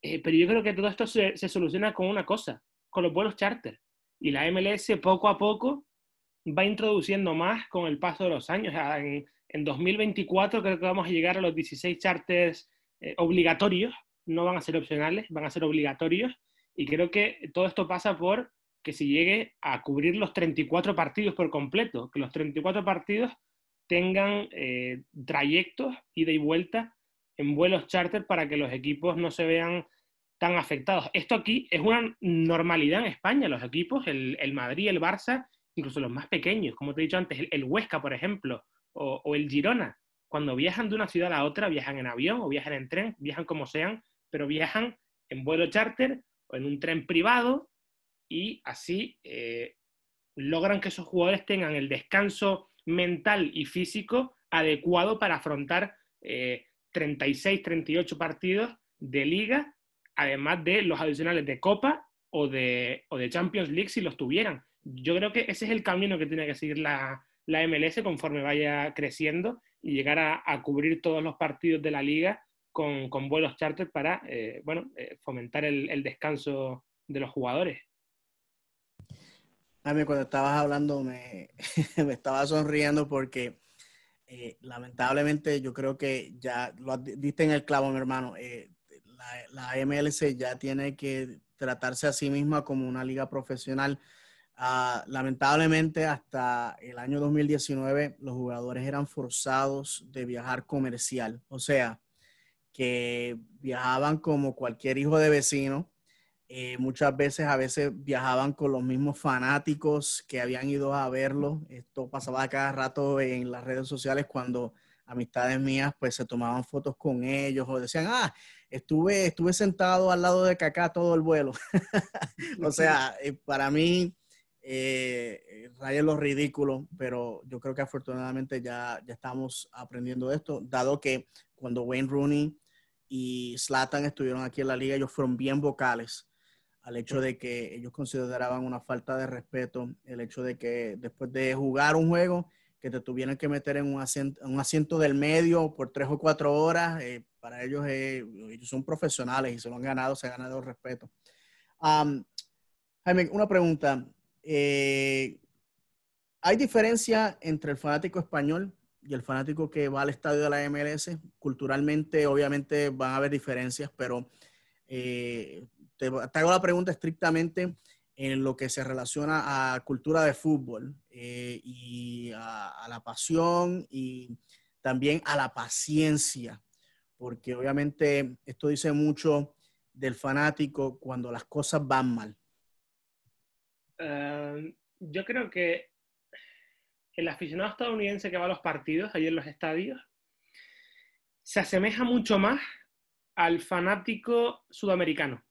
eh, pero yo creo que todo esto se, soluciona con una cosa, con los vuelos charter. Y la MLS poco a poco va introduciendo más con el paso de los años. en, en 2024 creo que vamos a llegar a los 16 charters obligatorios, no van a ser opcionales, van a ser obligatorios. Y creo que todo esto pasa por que se llegue a cubrir los 34 partidos por completo, que los 34 partidos tengan eh, trayectos ida y vuelta en vuelos charter para que los equipos no se vean tan afectados. Esto aquí es una normalidad en España, los equipos, el, el Madrid, el Barça, incluso los más pequeños, como te he dicho antes, el, Huesca, por ejemplo, o, el Girona, cuando viajan de una ciudad a otra, viajan en avión o viajan en tren, viajan como sean, pero viajan en vuelo charter o en un tren privado y así eh, logran que esos jugadores tengan el descanso mental y físico adecuado para afrontar 36, eh, 38 partidos de liga, además de los adicionales de Copa o de, o de Champions League si los tuvieran. Yo creo que ese es el camino que tiene que seguir la, MLS conforme vaya creciendo y llegar a, cubrir todos los partidos de la liga con, con vuelos charter para eh, bueno, eh, fomentar el, descanso de los jugadores. A mí cuando estabas hablando me, [LAUGHS] me estaba sonriendo porque eh, lamentablemente yo creo que ya lo diste en el clavo, mi hermano. la, la, MLC ya tiene que tratarse a sí misma como una liga profesional. Uh, lamentablemente hasta el año 2019 los jugadores eran forzados de viajar comercial. O sea, que viajaban como cualquier hijo de vecino. Eh, muchas veces, a veces viajaban con los mismos fanáticos que habían ido a verlo. Esto pasaba cada rato en las redes sociales cuando amistades mías pues se tomaban fotos con ellos o decían, ah, estuve, estuve sentado al lado de Kaká todo el vuelo. [LAUGHS] o sea, eh, para mí, eh, raya lo ridículo, pero yo creo que afortunadamente ya, ya estamos aprendiendo esto, dado que cuando Wayne Rooney y Slatan estuvieron aquí en la liga, ellos fueron bien vocales al hecho de que ellos consideraban una falta de respeto, el hecho de que después de jugar un juego, que te tuvieran que meter en un asiento, un asiento del medio por tres o cuatro horas, eh, para ellos, eh, ellos son profesionales y se lo han ganado, se han ganado el respeto. Jaime, una pregunta. Eh, ¿Hay diferencia entre el fanático español y el fanático que va al estadio de la MLS, culturalmente obviamente van a haber diferencias, pero te, hago la pregunta estrictamente en lo que se relaciona a cultura de fútbol eh, y a, la pasión y también a la paciencia, porque obviamente esto dice mucho del fanático cuando las cosas van mal. Eh, yo creo que el aficionado estadounidense que va a los partidos, ahí en los estadios, se asemeja mucho más al fanático sudamericano.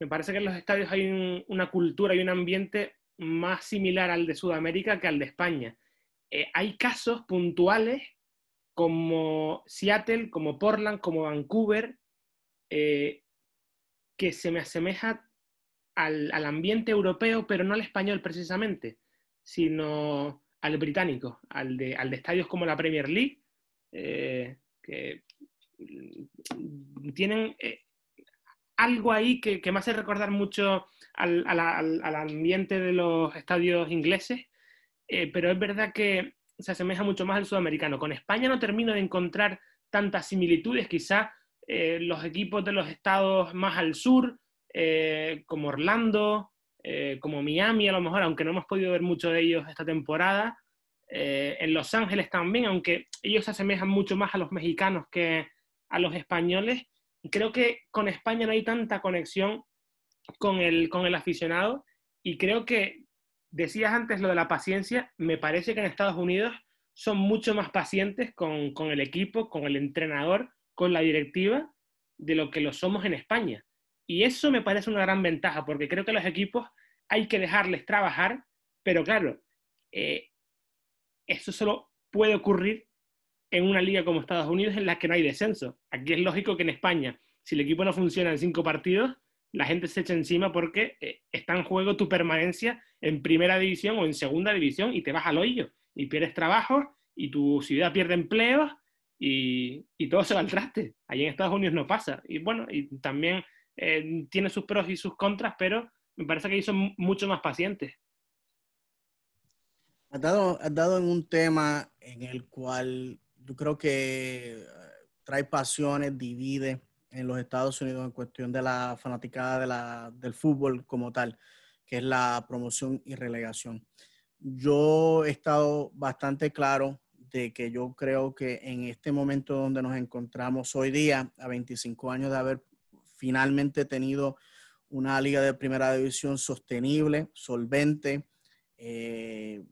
Me parece que en los estadios hay una cultura y un ambiente más similar al de Sudamérica que al de España. Eh, hay casos puntuales como Seattle, como Portland, como Vancouver, eh, que se me asemeja al, ambiente europeo, pero no al español precisamente, sino al británico, al de, al de estadios como la Premier League, eh, que mm, tienen algo ahí que, me hace recordar mucho al, ambiente de los estadios ingleses, eh, pero es verdad que se asemeja mucho más al sudamericano. Con España no termino de encontrar tantas similitudes, quizás eh, los equipos de los estados más al sur, eh, como Orlando, como Miami a lo mejor, aunque no hemos podido ver mucho de ellos esta temporada, en Los Ángeles también, aunque ellos se asemejan mucho más a los mexicanos que a los españoles, creo que con España no hay tanta conexión con el, con el aficionado y creo que decías antes lo de la paciencia, me parece que en Estados Unidos son mucho más pacientes con, con el equipo, con el entrenador, con la directiva, de lo que lo somos en España. Y eso me parece una gran ventaja, porque creo que los equipos hay que dejarles trabajar, pero claro, eh, eso solo puede ocurrir en una liga como Estados Unidos en la que no hay descenso. Aquí es lógico que en España, si el equipo no funciona en cinco partidos, la gente se echa encima porque eh, está en juego tu permanencia en primera división o en segunda división y te vas al hoyo y pierdes trabajo y tu ciudad pierde empleos y, todo se va al traste. Allí en Estados Unidos no pasa. Y bueno, y también eh, tiene sus pros y sus contras, pero me parece que ellos son mucho más pacientes. Has dado, has dado en un tema en el cual yo creo que eh, trae pasiones, divide en los Estados Unidos en cuestión de la fanaticada de la, del fútbol como tal, que es la promoción y relegación. Yo he estado bastante claro de que yo creo que en este momento donde nos encontramos hoy día, a 25 años de haber finalmente tenido una liga de primera división sostenible, solvente, eh,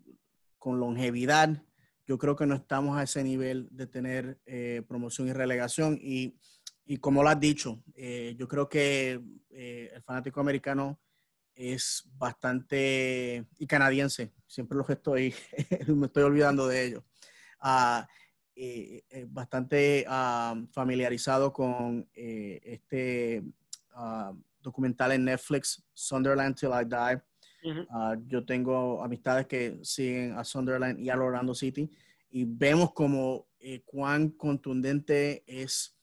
con longevidad, yo creo que no estamos a ese nivel de tener eh, promoción y relegación. Y, y, como lo has dicho, eh, yo creo que eh, el fanático americano es bastante, y canadiense, siempre los estoy, [LAUGHS] me estoy olvidando de ellos, ah, bastante ah, familiarizado con este ah, documental en Netflix, Sunderland Till I Die Ah, yo tengo amistades que siguen a Sunderland y a Orlando City y vemos como eh, cuán contundente es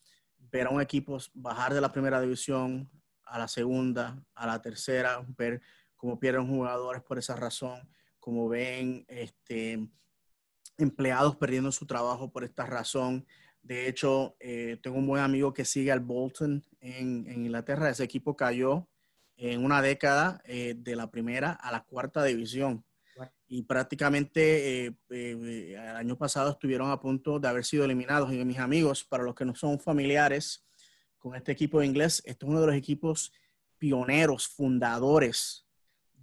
ver a un equipo bajar de la primera división a la segunda, a la tercera, ver cómo pierden jugadores por esa razón, como ven este, empleados perdiendo su trabajo por esta razón. De hecho, eh, tengo un buen amigo que sigue al Bolton en, en Inglaterra. Ese equipo cayó en una década eh, de la primera a la cuarta división. Y prácticamente eh, eh, el año pasado estuvieron a punto de haber sido eliminados. Y mis amigos, para los que no son familiares con este equipo de inglés, este es uno de los equipos pioneros, fundadores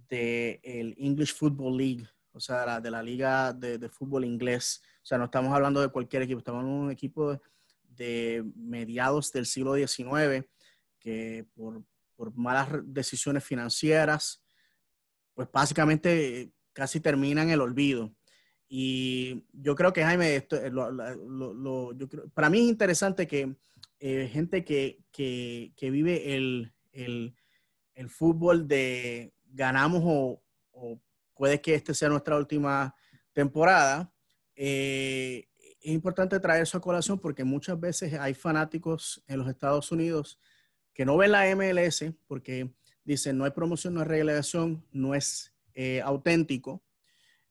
del el English Football League, o sea, de la liga de, fútbol inglés. O sea, no estamos hablando de cualquier equipo, estamos hablando de un equipo de mediados del siglo XIX que por por malas decisiones financieras, pues básicamente eh, casi termina en el olvido. Y yo creo que Jaime, esto, eh, para mí es interesante que eh, gente que, que, que vive el, el, el, fútbol de ganamos o, o, puede que este sea nuestra última temporada, es importante traer eso a colación porque muchas veces hay fanáticos en los Estados Unidos que no ven la MLS porque dicen no hay promoción, no hay relegación, no es eh, auténtico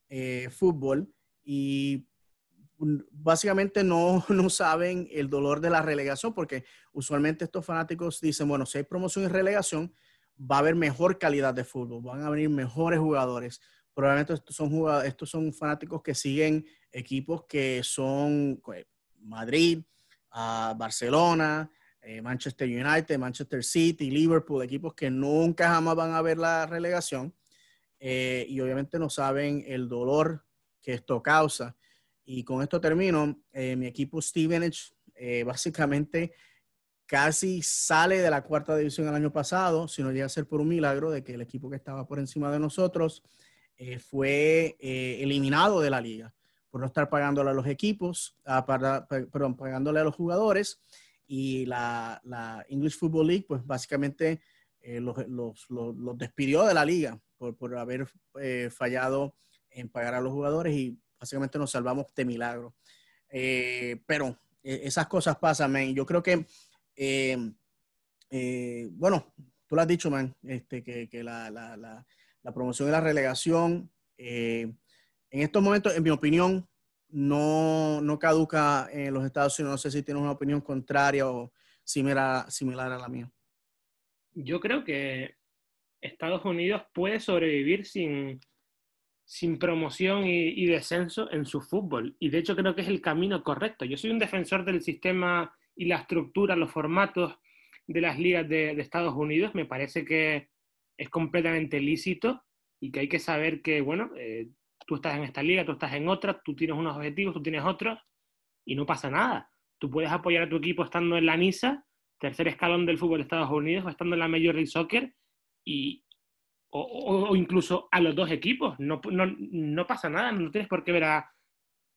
eh, fútbol y básicamente no, [LAUGHS] no saben el dolor de la relegación porque usualmente estos fanáticos dicen, bueno, si hay promoción y relegación, va a haber mejor calidad de fútbol, van a venir mejores jugadores. Probablemente estos son, estos son fanáticos que siguen equipos que son, Madrid, a Barcelona, eh, Manchester United, Manchester City, Liverpool, equipos que nunca jamás van a ver la relegación eh, y obviamente no saben el dolor que esto causa. Y con esto termino. Eh, mi equipo Stevenage básicamente casi sale de la cuarta división el año pasado, si no llega a ser por un milagro de que el equipo que estaba por encima de nosotros fue eliminado de la liga por no estar pagándole a los equipos, ah, para, perdón, pagándole a los jugadores y la, la, English Football League, pues básicamente eh, los, los, los, despidió de la liga por, por haber eh, fallado en pagar a los jugadores y básicamente nos salvamos de milagro. Eh, pero esas cosas pasan, man. Yo creo que, bueno, tú lo has dicho, man, este, que, que la, la, la, promoción y la relegación, en estos momentos, en mi opinión, no, no caduca en los Estados Unidos. No sé si tienes una opinión contraria o similar, similar a la mía. Yo creo que Estados Unidos puede sobrevivir sin, sin promoción y, descenso en su fútbol. Y de hecho creo que es el camino correcto. Yo soy un defensor del sistema y la estructura, los formatos de las ligas de, Estados Unidos. Me parece que es completamente lícito y que hay que saber que, bueno, eh, tú estás en esta liga, tú estás en otra, tú tienes unos objetivos, tú tienes otros, y no pasa nada. Tú puedes apoyar a tu equipo estando en la NISA, tercer escalón del fútbol de Estados Unidos, o estando en la Major League Soccer, y, o, incluso a los dos equipos. No, no, pasa nada, no tienes por qué ver a,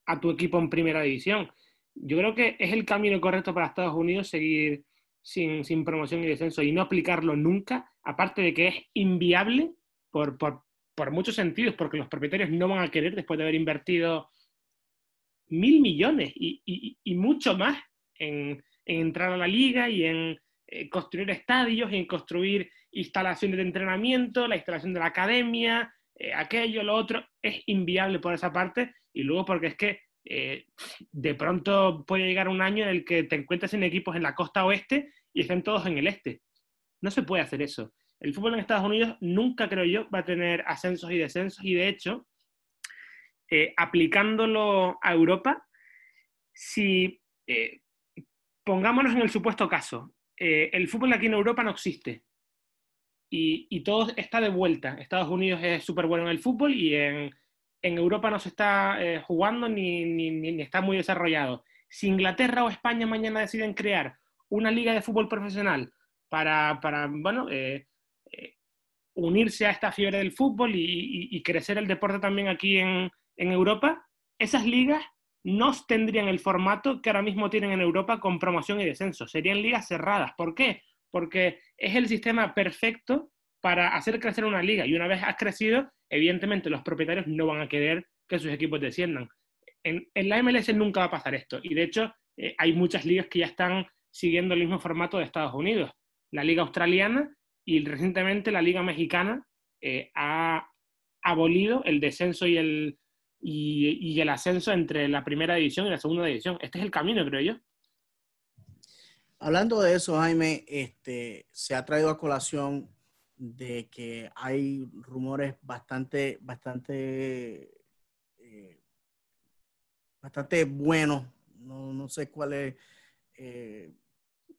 a tu equipo en primera división. Yo creo que es el camino correcto para Estados Unidos seguir sin, sin, promoción y descenso y no aplicarlo nunca, aparte de que es inviable por, por, por muchos sentidos, porque los propietarios no van a querer después de haber invertido mil millones y, mucho más en, entrar a la liga y en eh, construir estadios y en construir instalaciones de entrenamiento, la instalación de la academia, eh, aquello, lo otro, es inviable por esa parte y luego porque es que eh, de pronto puede llegar un año en el que te encuentres en equipos en la costa oeste y estén todos en el este. No se puede hacer eso. El fútbol en Estados Unidos nunca, creo yo, va a tener ascensos y descensos y de hecho, eh, aplicándolo a Europa, si eh, pongámonos en el supuesto caso, eh, el fútbol aquí en Europa no existe y, todo está de vuelta. Estados Unidos es súper bueno en el fútbol y en, Europa no se está jugando ni, ni, está muy desarrollado. Si Inglaterra o España mañana deciden crear una liga de fútbol profesional para, para bueno, unirse a esta fiebre del fútbol y, crecer el deporte también aquí en, Europa, esas ligas no tendrían el formato que ahora mismo tienen en Europa con promoción y descenso. Serían ligas cerradas. ¿Por qué? Porque es el sistema perfecto para hacer crecer una liga. Y una vez has crecido, evidentemente los propietarios no van a querer que sus equipos desciendan. En, la MLS nunca va a pasar esto. Y de hecho, eh, hay muchas ligas que ya están siguiendo el mismo formato de Estados Unidos. La liga australiana y recientemente la Liga Mexicana eh, ha abolido el descenso y el, y, el ascenso entre la primera división y la segunda división. Este es el camino, creo yo. Hablando de eso, Jaime, este, se ha traído a colación de que hay rumores bastante, bastante, eh, bastante buenos. No, sé cuál es eh,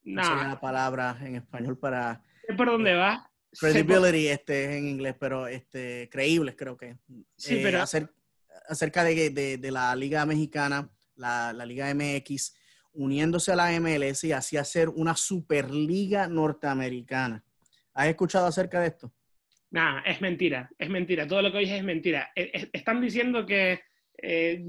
la palabra en español para por dónde eh, va. Credibility este, en inglés, pero este, creíbles creo que. Sí, eh, pero... acerca de, la Liga Mexicana, la, Liga MX, uniéndose a la MLS y así hacer una Superliga Norteamericana. ¿Has escuchado acerca de esto? Nada, es mentira, es mentira. Todo lo que dices es mentira. E, están diciendo que eh,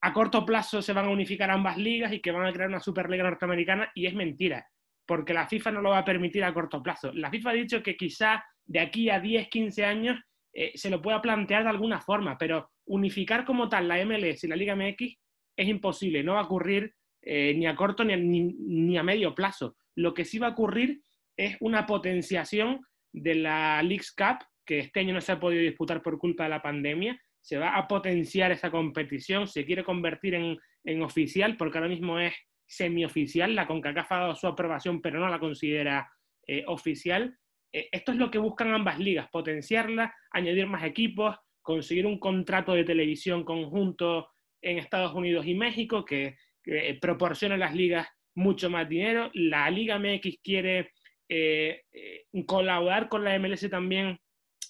a corto plazo se van a unificar ambas ligas y que van a crear una Superliga Norteamericana y es mentira porque la FIFA no lo va a permitir a corto plazo. La FIFA ha dicho que quizá de aquí a 10, 15 años eh, se lo pueda plantear de alguna forma, pero unificar como tal la MLS y la Liga MX es imposible, no va a ocurrir eh, ni a corto ni, ni, a medio plazo. Lo que sí va a ocurrir es una potenciación de la Leagues Cup, que este año no se ha podido disputar por culpa de la pandemia. Se va a potenciar esa competición, se quiere convertir en, en oficial, porque ahora mismo es semioficial, la CONCACAF ha dado su aprobación, pero no la considera eh, oficial. Eh, esto es lo que buscan ambas ligas, potenciarla, añadir más equipos, conseguir un contrato de televisión conjunto en Estados Unidos y México, que, eh, proporciona a las ligas mucho más dinero. La Liga MX quiere colaborar con la MLS también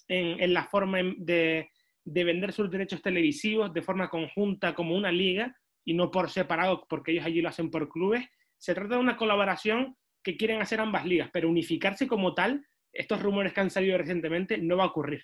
en, la forma de, de, vender sus derechos televisivos de forma conjunta como una liga y no por separado porque ellos allí lo hacen por clubes. Se trata de una colaboración que quieren hacer ambas ligas, pero unificarse como tal, estos rumores que han salido recientemente, no va a ocurrir.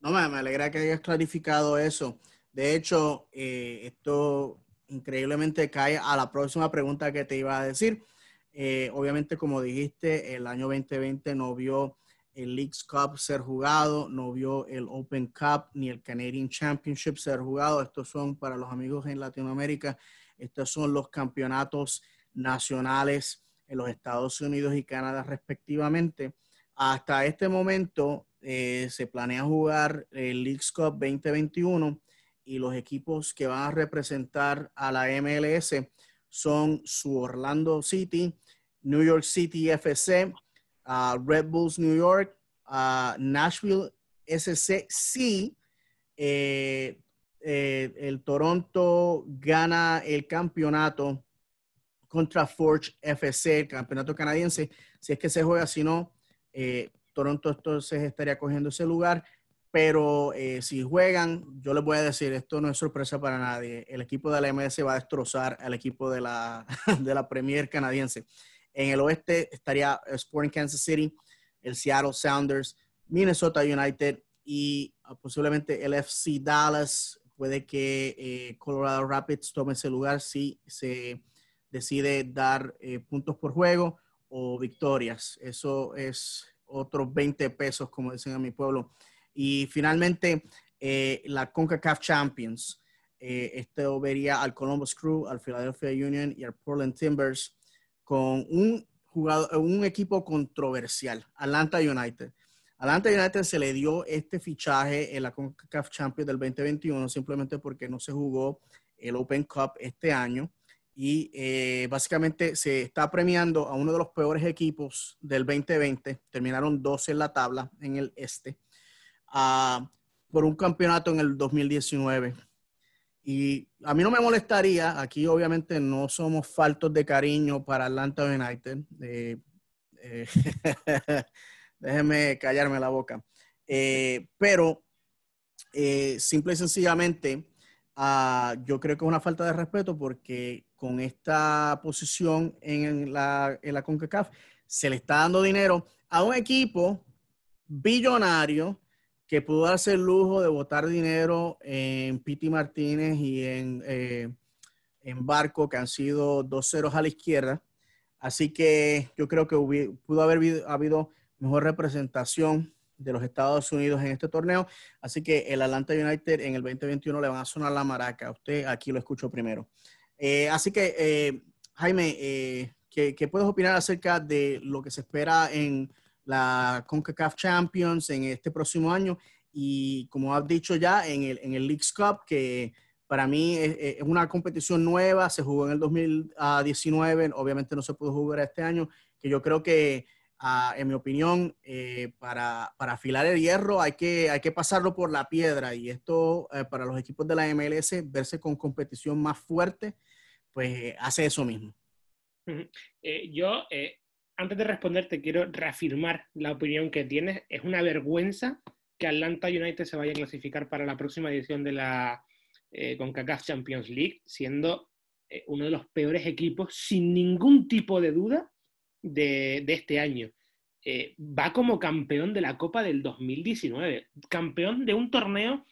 No, me, alegra que hayas clarificado eso. De hecho, eh, esto increíblemente cae a la próxima pregunta que te iba a decir. Eh, obviamente, como dijiste, el año 2020 no vio el Leagues Cup ser jugado, no vio el Open Cup ni el Canadian Championship ser jugado. Estos son para los amigos en Latinoamérica, estos son los campeonatos nacionales en los Estados Unidos y Canadá respectivamente. Hasta este momento eh, se planea jugar el Leagues Cup 2021 y los equipos que van a representar a la MLS son su Orlando City, New York City FC, Red Bulls New York, Nashville SC. Eh, eh, el Toronto gana el campeonato contra Forge FC, el campeonato canadiense. Si es que se juega, si no, eh, Toronto entonces estaría cogiendo ese lugar. Pero si juegan, yo les voy a decir, esto no es sorpresa para nadie. El equipo de la MS va a destrozar al equipo de la, [LAUGHS] de la Premier canadiense. En el oeste estaría Sporting Kansas City, el Seattle Sounders, Minnesota United y ah, posiblemente el FC Dallas. Puede que eh, Colorado Rapids tome ese lugar si se decide dar eh, puntos por juego o victorias. Eso es otros 20 pesos, como dicen en mi pueblo. Y finalmente, eh, la CONCACAF Champions. esto vería al Columbus Crew, al Philadelphia Union y al Portland Timbers con un jugador, un equipo controversial, Atlanta United. Atlanta United se le dio este fichaje en la CONCACAF Champions del 2021 simplemente porque no se jugó el Open Cup este año y eh, básicamente se está premiando a uno de los peores equipos del 2020. Terminaron 12 en la tabla en el este uh, por un campeonato en el 2019. Y a mí no me molestaría, aquí obviamente no somos faltos de cariño para Atlanta United. Eh, eh, [LAUGHS] déjeme callarme la boca. Eh, pero simple y sencillamente, ah, yo creo que es una falta de respeto porque con esta posición en la, en la CONCACAF se le está dando dinero a un equipo billonario que pudo darse el lujo de botar dinero en Piti Martínez y en, eh, en Barco, que han sido dos ceros a la izquierda. Así que yo creo que pudo haber habido, mejor representación de los Estados Unidos en este torneo. Así que el Atlanta United en el 2021 le van a sonar la maraca. Usted aquí lo escuchó primero. Eh, así que, eh, Jaime, ¿qué, ¿qué, puedes opinar acerca de lo que se espera en la CONCACAF Champions en este próximo año y como has dicho ya en el, en el Leagues Cup, que para mí es, una competición nueva, se jugó en el 2019, obviamente no se pudo jugar este año, que yo creo que, ah, en mi opinión, eh, para, para, afilar el hierro hay que, hay que pasarlo por la piedra y esto eh, para los equipos de la MLS, verse con competición más fuerte, pues hace eso mismo. Eh, yo antes de responderte, quiero reafirmar la opinión que tienes. Es una vergüenza que Atlanta United se vaya a clasificar para la próxima edición de la eh, CONCACAF Champions League, siendo eh, uno de los peores equipos, sin ningún tipo de duda, de, este año. Eh, va como campeón de la Copa del 2019, campeón de un torneo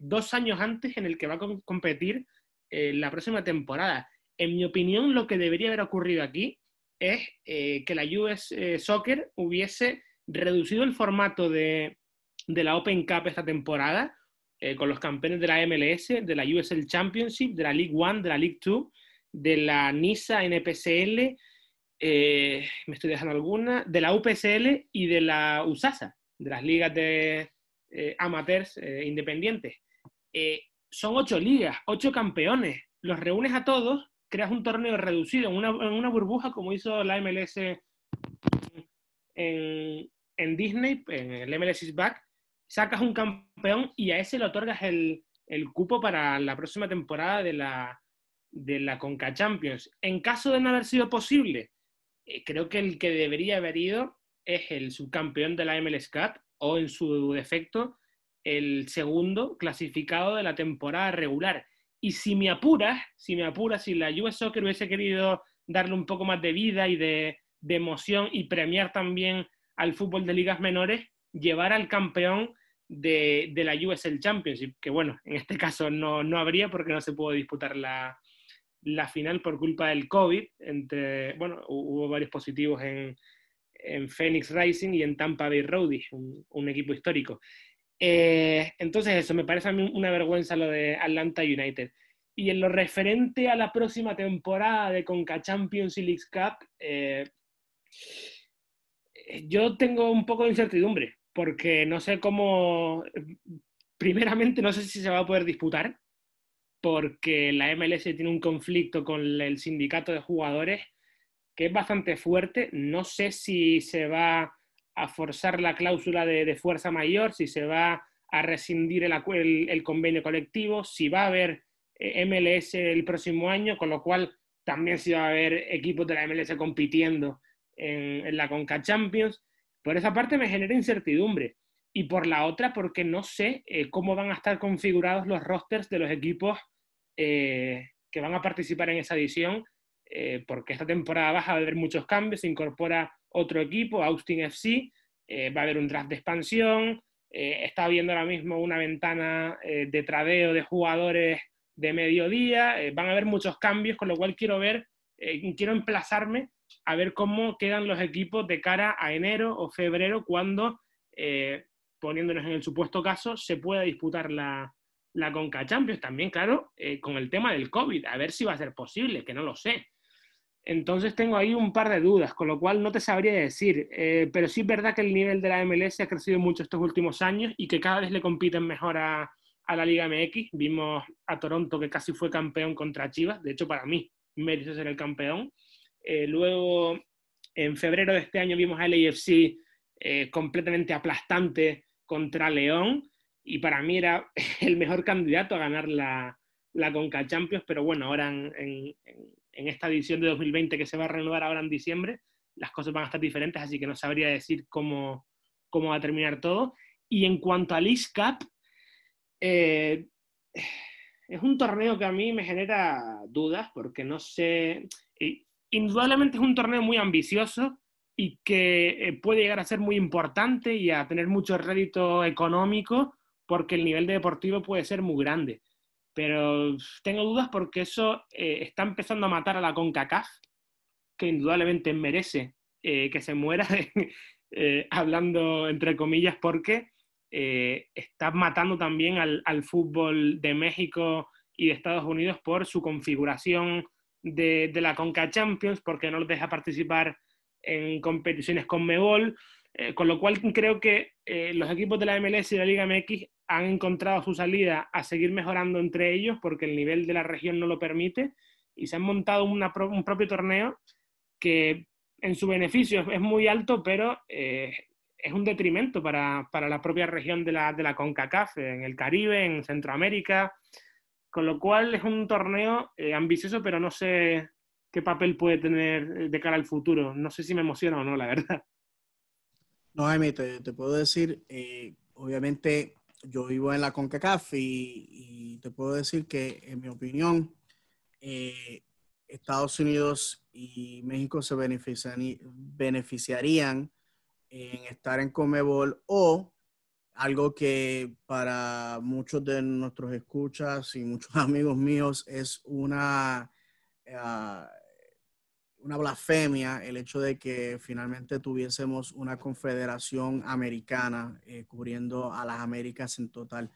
dos años antes en el que va a competir la próxima temporada. En mi opinión, lo que debería haber ocurrido aquí es eh, que la US eh, Soccer hubiese reducido el formato de, la Open Cup esta temporada, eh, con los campeones de la MLS, de la USL Championship, de la League One, de la League Two, de la NISA NPSL, me estoy dejando alguna, de la UPSL y de la USASA, de las ligas de amateurs independientes. son ocho ligas, ocho campeones. Los reúnes a todos creas un torneo reducido en una, burbuja como hizo la MLS en, Disney, en el MLS is Back, sacas un campeón y a ese le otorgas el, el cupo para la próxima temporada de la, de la Conca Champions. En caso de no haber sido posible, eh, creo que el que debería haber ido es el subcampeón de la MLS Cup o en su defecto el segundo clasificado de la temporada regular. Y si me apuras, si me apuras, si la US Soccer hubiese querido darle un poco más de vida y de, emoción y premiar también al fútbol de ligas menores, llevar al campeón de, la USL Championship, que bueno, en este caso no, no habría porque no se pudo disputar la, final por culpa del COVID. Entre, bueno, hubo varios positivos en, en Phoenix Rising y en Tampa Bay Rowdies, un, equipo histórico. Eh, entonces eso, me parece a mí una vergüenza lo de Atlanta United. Y en lo referente a la próxima temporada de Conca Champions y League Cup, eh, yo tengo un poco de incertidumbre, porque no sé cómo, primeramente no sé si se va a poder disputar, porque la MLS tiene un conflicto con el sindicato de jugadores que es bastante fuerte. No sé si se va a forzar la cláusula de, fuerza mayor, si se va a rescindir el, convenio colectivo, si va a haber eh, MLS el próximo año, con lo cual también si va a haber equipos de la MLS compitiendo en, la Conca Champions. Por esa parte me genera incertidumbre. Y por la otra, porque no sé eh, cómo van a estar configurados los rosters de los equipos eh, que van a participar en esa edición porque esta temporada baja va a haber muchos cambios, se incorpora otro equipo, Austin FC, eh, va a haber un draft de expansión, eh, está habiendo ahora mismo una ventana de tradeo de jugadores de mediodía, van a haber muchos cambios, con lo cual quiero ver, quiero emplazarme a ver cómo quedan los equipos de cara a enero o febrero, cuando, poniéndonos en el supuesto caso, se pueda disputar la, la Conca Champions. También, claro, con el tema del COVID, a ver si va a ser posible, que no lo sé. Entonces tengo ahí un par de dudas, con lo cual no te sabría decir. Eh, pero sí es verdad que el nivel de la MLS ha crecido mucho estos últimos años y que cada vez le compiten mejor a, la Liga MX. Vimos a Toronto que casi fue campeón contra Chivas. De hecho, para mí, merece ser el campeón. Eh, luego, en febrero de este año vimos al AFC eh, completamente aplastante contra León. Y para mí era [LAUGHS] el mejor candidato a ganar la, la Conca Champions. Pero bueno, ahora en esta edición de 2020 que se va a renovar ahora en diciembre, las cosas van a estar diferentes, así que no sabría decir cómo, cómo va a terminar todo. Y en cuanto al East Cup, eh, es un torneo que a mí me genera dudas, porque no sé, indudablemente es un torneo muy ambicioso y que eh, puede llegar a ser muy importante y a tener mucho rédito económico, porque el nivel de deportivo puede ser muy grande pero tengo dudas porque eso eh, está empezando a matar a la CONCACAF, que indudablemente merece eh, que se muera, [LAUGHS] eh, hablando entre comillas, porque está matando también al, fútbol de México y de Estados Unidos por su configuración de, la CONCA Champions, porque no los deja participar en competiciones con Mebol, con lo cual creo que los equipos de la MLS y la Liga MX han encontrado su salida a seguir mejorando entre ellos porque el nivel de la región no lo permite y se han montado un propio torneo que en su beneficio es muy alto, pero eh, es un detrimento para, la propia región de la, de la CONCACAF, en el Caribe, en Centroamérica, con lo cual es un torneo eh, ambicioso, pero no sé qué papel puede tener de cara al futuro. No sé si me emociona o no, la verdad. No, Amy, te, puedo decir, eh, obviamente yo vivo en la CONCACAF y, te puedo decir que, en mi opinión, eh, Estados Unidos y México se beneficiarían en estar en Comebol o algo que para muchos de nuestros escuchas y muchos [LAUGHS] amigos míos es una ah, una blasfemia el hecho de que finalmente tuviésemos una confederación americana eh, cubriendo a las Américas en total.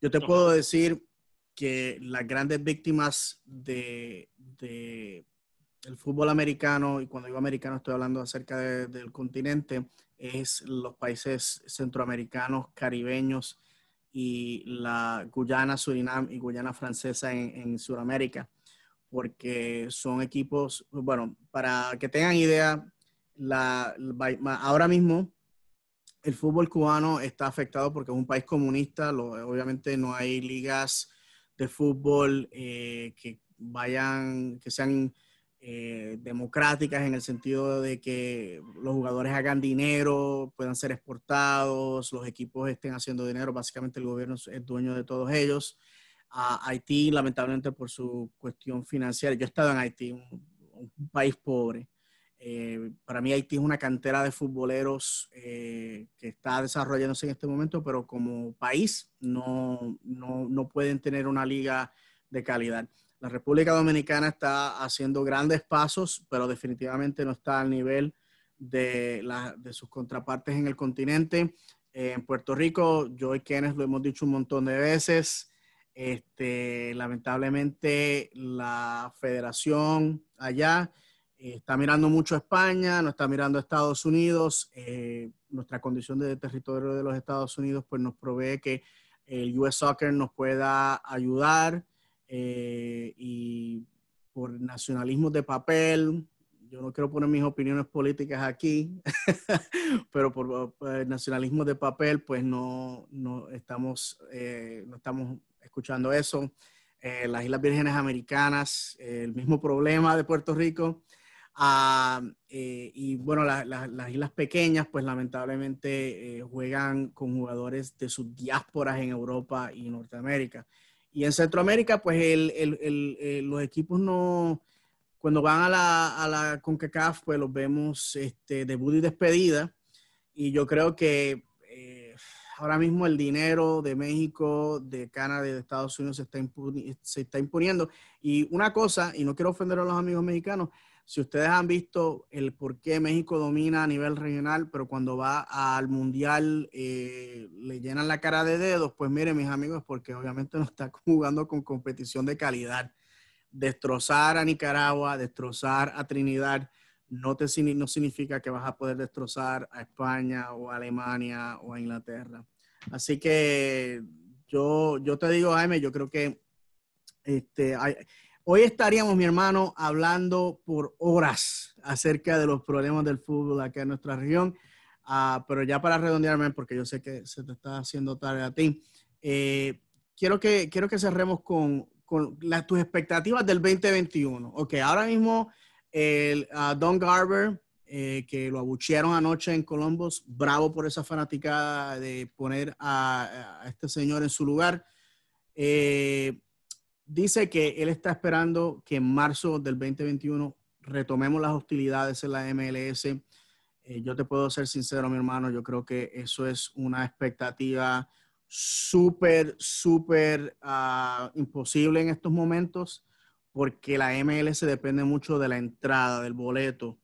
Yo te puedo decir que las grandes víctimas de, de el fútbol americano, y cuando digo americano estoy hablando acerca del continente, es los países centroamericanos, caribeños y la Guyana, Surinam y Guyana francesa en, en Sudamérica porque son equipos, bueno, para que tengan idea, la, ahora mismo el fútbol cubano está afectado porque es un país comunista, obviamente no hay ligas de fútbol eh, que vayan, que sean eh, democráticas en el sentido de que los jugadores hagan dinero, puedan ser exportados, los equipos estén haciendo dinero, básicamente el gobierno es dueño de todos ellos. A Haití, lamentablemente por su cuestión financiera, yo he estado en Haití, un, país pobre. Eh, para mí Haití es una cantera de futboleros eh, que está desarrollándose en este momento, pero como país no, no, no pueden tener una liga de calidad. La República Dominicana está haciendo grandes pasos, pero definitivamente no está al nivel de, sus contrapartes en el continente. en Puerto Rico, yo y Kenneth lo hemos dicho un montón de veces. Este, lamentablemente, la federación allá eh, está mirando mucho a España, no está mirando a Estados Unidos. Eh, nuestra condición de territorio de los Estados Unidos pues nos provee que el US Soccer nos pueda ayudar eh, y por nacionalismo de papel, yo no quiero poner mis opiniones políticas aquí, [LAUGHS] pero por, nacionalismo de papel, pues no, no, estamos, no estamos escuchando eso. Eh, las Islas Vírgenes Americanas, el mismo problema de Puerto Rico. Ah, y bueno, las islas pequeñas, pues lamentablemente juegan con jugadores de sus diásporas en Europa y Norteamérica. Y en Centroamérica, pues los equipos no, cuando van a la, a la CONCACAF, pues los vemos este, debut y despedida. Y yo creo que eh, ahora mismo el dinero de México, de Canadá de Estados Unidos se está, imponiendo. Y una cosa, y no quiero ofender a los amigos mexicanos, si ustedes han visto el por qué México domina a nivel regional, pero cuando va al mundial eh, le llenan la cara de dedos, pues miren mis amigos, porque obviamente no está [LAUGHS] jugando con competición de calidad. Destrozar a Nicaragua, destrozar a Trinidad, no, te, no significa que vas a poder destrozar a España o a Alemania o a Inglaterra. Así que yo, yo te digo, Jaime, yo creo que este, hay, Hoy estaríamos, mi hermano, hablando por horas acerca de los problemas del fútbol acá en nuestra región. Ah, pero ya para redondearme, porque yo sé que se te está haciendo tarde a ti, eh, quiero, que, quiero que cerremos con, con tus expectativas del 2021. Ok, ahora mismo el, Don Garber, eh, que lo abuchearon anoche en Columbus, bravo por esa fanaticada de poner a, este señor en su lugar. Eh, dice que él está esperando que en marzo del 2021 retomemos las hostilidades en la MLS. Eh, yo te puedo ser sincero, mi hermano, yo creo que eso es una expectativa súper, súper uh, imposible en estos momentos porque la MLS depende mucho de la entrada, del boleto.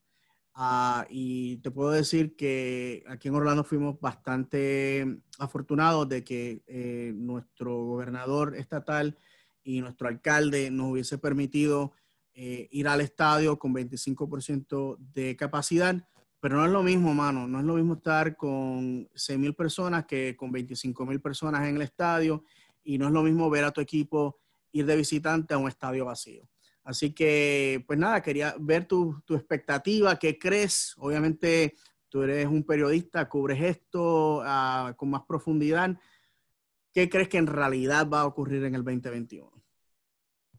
Uh, y te puedo decir que aquí en Orlando fuimos bastante afortunados de que eh, nuestro gobernador estatal y nuestro alcalde nos hubiese permitido eh, ir al estadio con 25% de capacidad, pero no es lo mismo, mano, no es lo mismo estar con 6 mil personas que con 25 mil personas en el estadio. Y no es lo mismo ver a tu equipo ir de visitante a un estadio vacío. Así que, pues nada, quería ver tu, tu expectativa, qué crees. Obviamente, tú eres un periodista, cubres esto uh, con más profundidad. ¿Qué crees que en realidad va a ocurrir en el 2021?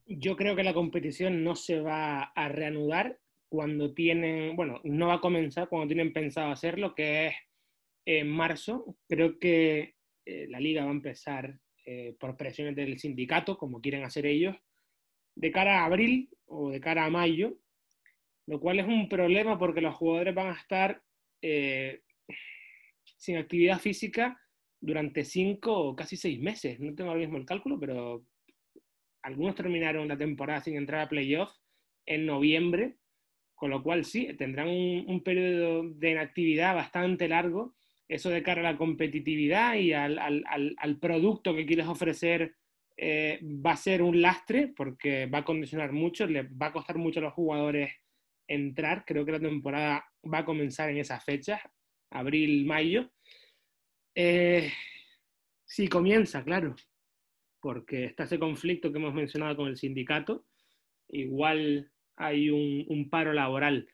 Yo creo que la competición no se va a reanudar cuando tienen, bueno, no va a comenzar cuando tienen pensado hacerlo, que es en marzo. Creo que eh, la liga va a empezar eh, por presiones del sindicato, como quieren hacer ellos, de cara a abril o de cara a mayo, lo cual es un problema porque los jugadores van a estar eh, sin actividad física durante cinco o casi seis meses. No tengo ahora mismo el cálculo, pero algunos terminaron la temporada sin entrar a playoff en noviembre, con lo cual sí, tendrán un, periodo de inactividad bastante largo. Eso de cara a la competitividad y al, producto que quieres ofrecer eh, va a ser un lastre porque va a condicionar mucho, le va a costar mucho a los jugadores entrar. Creo que la temporada va a comenzar en esas fechas, abril, mayo. Eh, sí, comienza, claro, porque está ese conflicto que hemos mencionado con el sindicato, igual hay un, paro laboral.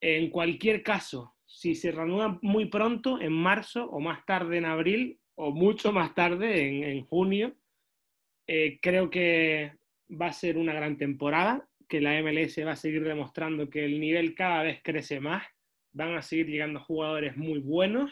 En cualquier caso, si se reanuda muy pronto, en marzo o más tarde en abril o mucho más tarde en, junio, eh, creo que va a ser una gran temporada, que la MLS va a seguir demostrando que el nivel cada vez crece más, van a seguir llegando jugadores muy buenos.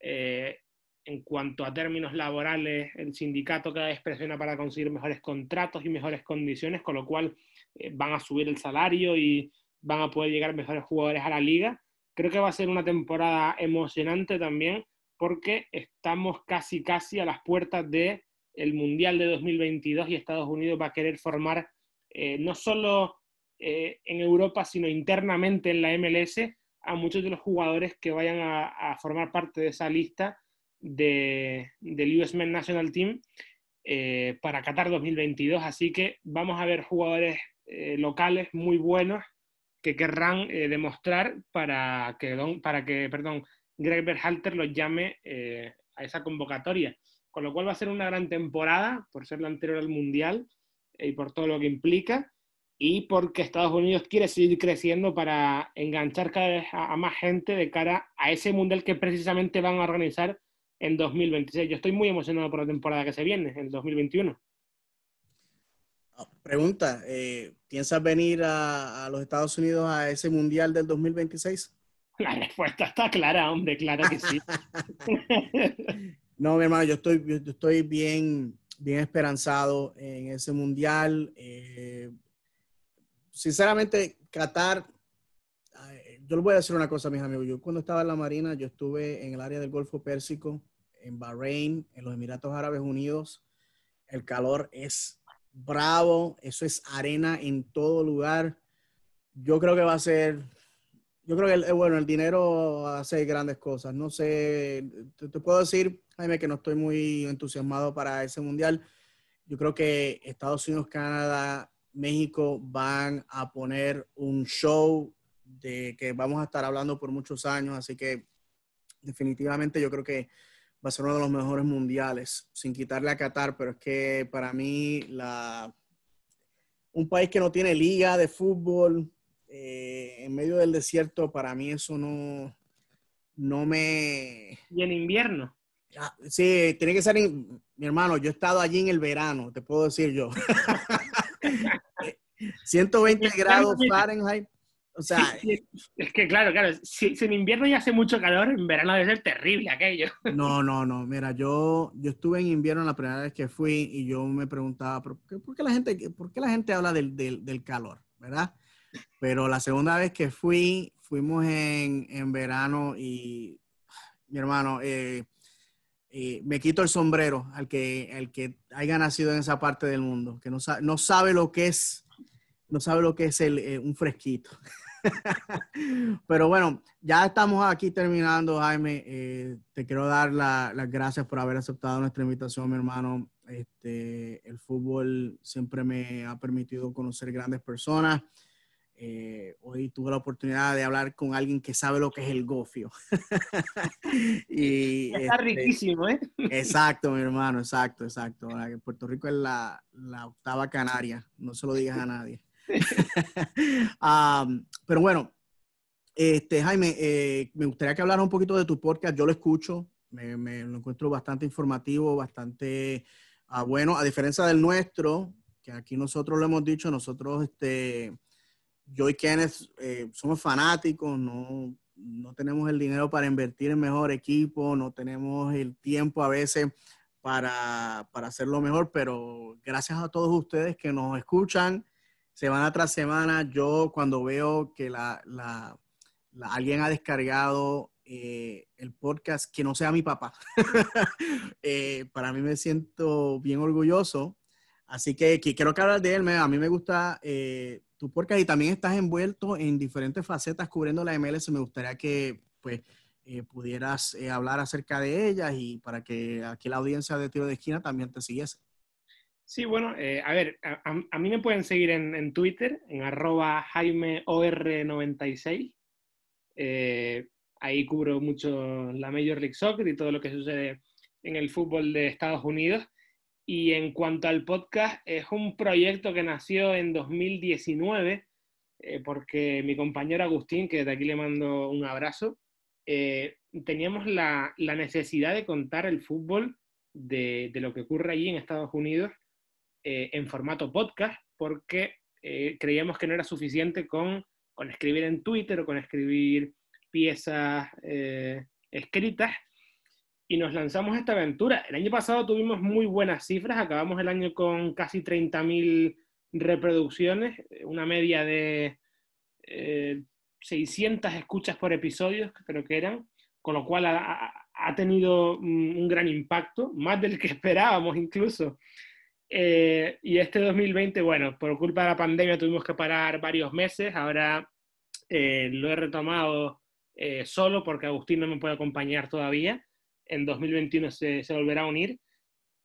Eh, en cuanto a términos laborales, el sindicato cada vez presiona para conseguir mejores contratos y mejores condiciones, con lo cual eh, van a subir el salario y van a poder llegar mejores jugadores a la liga. Creo que va a ser una temporada emocionante también porque estamos casi casi a las puertas del el Mundial de 2022 y Estados Unidos va a querer formar eh, no solo eh, en Europa, sino internamente en la MLS a muchos de los jugadores que vayan a, formar parte de esa lista de, del US Men National Team eh, para Qatar 2022. Así que vamos a ver jugadores locales muy buenos que querrán demostrar para que, para que perdón, Greg Berhalter los llame a esa convocatoria. Con lo cual va a ser una gran temporada por ser la anterior al Mundial y por todo lo que implica, y porque Estados Unidos quiere seguir creciendo para enganchar cada vez a, más gente de cara a ese mundial que precisamente van a organizar en 2026. Yo estoy muy emocionado por la temporada que se viene, en 2021. Pregunta, eh, ¿piensas venir a, los Estados Unidos a ese mundial del 2026? La respuesta está clara, hombre, claro que sí. [LAUGHS] no, mi hermano, yo estoy, yo estoy bien, bien esperanzado en ese mundial. Eh, sinceramente, Qatar, yo les voy a decir una cosa, mis amigos. Yo cuando estaba en la Marina, yo estuve en el área del Golfo Pérsico, en Bahrein, en los Emiratos Árabes Unidos. El calor es bravo, eso es arena en todo lugar. Yo creo que va a ser, yo creo que, el, bueno, el dinero hace grandes cosas. No sé, te puedo decir Jaime, que no estoy muy entusiasmado para ese mundial. Yo creo que Estados Unidos, Canadá, México van a poner un show de que vamos a estar hablando por muchos años, así que definitivamente yo creo que va a ser uno de los mejores mundiales, sin quitarle a Qatar, pero es que para mí la, un país que no tiene liga de fútbol eh, en medio del desierto, para mí eso no, no me... Y en invierno. Ah, sí, tiene que ser, mi hermano, yo he estado allí en el verano, te puedo decir yo. [LAUGHS] [LAUGHS] 120 grados Fahrenheit. O sea, es que claro, claro, si, en invierno ya hace mucho calor, en verano debe ser terrible aquello. No, no, no, mira, yo, yo estuve en invierno la primera vez que fui y yo me preguntaba, ¿por qué, la, gente, por qué la gente habla del, del, del, calor? ¿Verdad? Pero la segunda vez que fui, fuimos en, en verano y, mi hermano, eh, eh, me quito el sombrero al que, el que haya nacido en esa parte del mundo, que no, sabe, no sabe lo que es, no sabe lo que es el, eh, un fresquito. [LAUGHS] Pero bueno, ya estamos aquí terminando, Jaime. Eh, te quiero dar las gracias por haber aceptado nuestra invitación, mi hermano. Este, el fútbol siempre me ha permitido conocer grandes personas. Eh, hoy tuve la oportunidad de hablar con alguien que sabe lo que es el gofio. [LAUGHS] y, Está este, riquísimo, ¿eh? exacto, mi hermano, exacto, exacto. Puerto Rico es la, octava canaria, no se lo digas a nadie. [LAUGHS] pero bueno, este, Jaime, eh, me gustaría que hablara un poquito de tu podcast. Yo lo escucho, me, lo encuentro bastante informativo, bastante ah, bueno, a diferencia del nuestro, que aquí nosotros lo hemos dicho, nosotros este, yo y Kenneth eh, somos fanáticos, no, no tenemos el dinero para invertir en mejor equipo, no tenemos el tiempo a veces para, para hacerlo mejor, pero gracias a todos ustedes que nos escuchan semana tras semana, yo cuando veo que la, la, alguien ha descargado eh, el podcast que no sea mi papá, [LAUGHS] eh, para mí me siento bien orgulloso. Así que, quiero que hablar de él. A mí me gusta tu podcast y también estás envuelto en diferentes facetas cubriendo la MLS. Me gustaría que pues, eh, pudieras eh, hablar acerca de ellas y para que aquí la audiencia de Tiro de Esquina también te siguiese. Sí, bueno, eh, a ver, a, mí me pueden seguir en, Twitter, en arroba JaimeOR96. ahí cubro mucho la Major League Soccer y todo lo que sucede en el fútbol de Estados Unidos. Y en cuanto al podcast, es un proyecto que nació en 2019, eh, porque mi compañero Agustín, que de aquí le mando un abrazo, eh, teníamos la, necesidad de contar el fútbol de, lo que ocurre allí en Estados Unidos eh, en formato podcast, porque creíamos que no era suficiente con, con, escribir en Twitter o con escribir piezas escritas, y nos lanzamos esta aventura. El año pasado tuvimos muy buenas cifras, acabamos el año con casi 30.000 reproducciones, una media de 600 eh, escuchas por episodio, creo que eran, con lo cual ha, tenido un, gran impacto, más del que [LAUGHS] esperábamos incluso. Eh, y este 2020, bueno, por culpa de la pandemia tuvimos que parar varios meses, ahora eh, lo he retomado solo porque Agustín no me puede acompañar todavía en 2021 se, se volverá a unir.